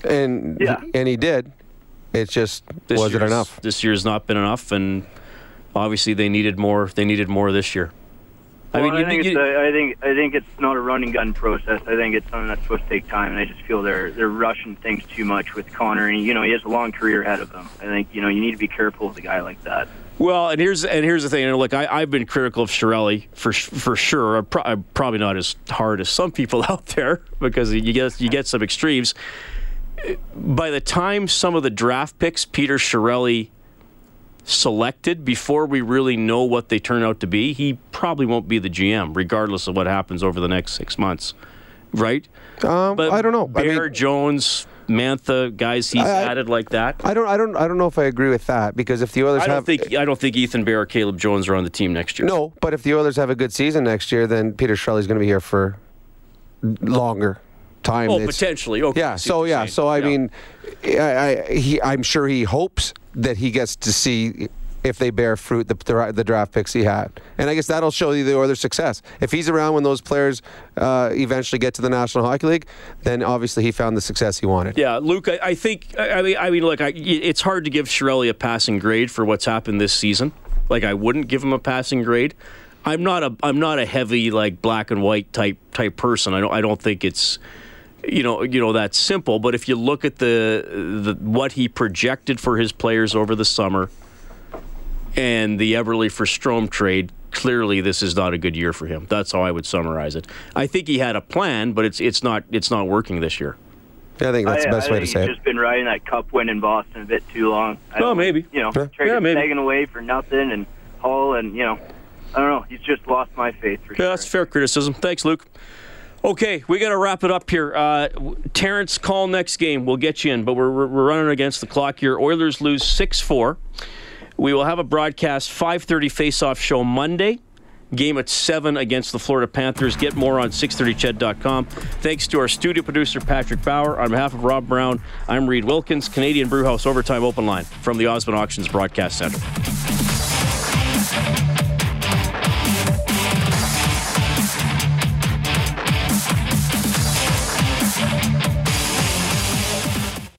And yeah. and he did. It's just This was it enough? This year's not been enough, and obviously they needed more. They needed more this year. I Well, mean, I think you- it's a, I think I think it's not a running gun process. I think it's something that's supposed to take time, and I just feel they're they're rushing things too much with Connor. And you know, he has a long career ahead of him. I think you know you need to be careful with a guy like that. Well, and here's and here's the thing. And look, I, I've been critical of Chiarelli for for sure. I'm, pro- I'm probably not as hard as some people out there because you get you get some extremes. By the time some of the draft picks Peter Chiarelli selected, before we really know what they turn out to be, he probably won't be the GM, regardless of what happens over the next six months, right? Um, but I don't know. I Bear, Jones, Mantha, guys he's I- added like that. I don't. I don't. I don't know if I agree with that because if the Oilers I don't have think I don't think Ethan Bear or Caleb Jones are on the team next year. no, but if the Oilers have a good season next year, then Peter Chiarelli's going to be here for longer time. Oh, potentially. Okay. Yeah. So yeah. So I mean, I, I he, I'm sure he hopes that he gets to see if they bear fruit the, the, draft picks he had, and I guess that'll show you the Oilers' success. If he's around when those players uh, eventually get to the National Hockey League, then obviously he found the success he wanted. Yeah, Luke. I, I think. I I mean, I mean, look. I, it's hard to give Chiarelli a passing grade for what's happened this season. Like, I wouldn't give him a passing grade. I'm not a. I'm not a heavy like black and white type type person. I don't. I don't think it's. You know, you know that simple. But if you look at the, the what he projected for his players over the summer, and the Eberle for Strome trade, clearly this is not a good year for him. That's how I would summarize it. I think he had a plan, but it's it's not it's not working this year. I think that's I, the best I way to say he's it. just been riding that cup win in Boston a bit too long. I Oh, maybe. You know, Yeah. trading Yeah, maybe. tagging away for nothing and Hull and you know, I don't know. He's just lost my faith for Yeah, that's fair criticism. Thanks, Luke. Okay, we got to wrap it up here. Uh, Terrence, call next game. We'll get you in, but we're, we're running against the clock here. Oilers lose 6 4. We will have a broadcast 5:30 face-off show Monday. Game at 7 against the Florida Panthers. Get more on 630ched.com. Thanks to our studio producer, Patrick Bauer. On behalf of Rob Brown, I'm Reed Wilkins, Canadian Brewhouse Overtime Open Line from the Osmond Auctions Broadcast Center.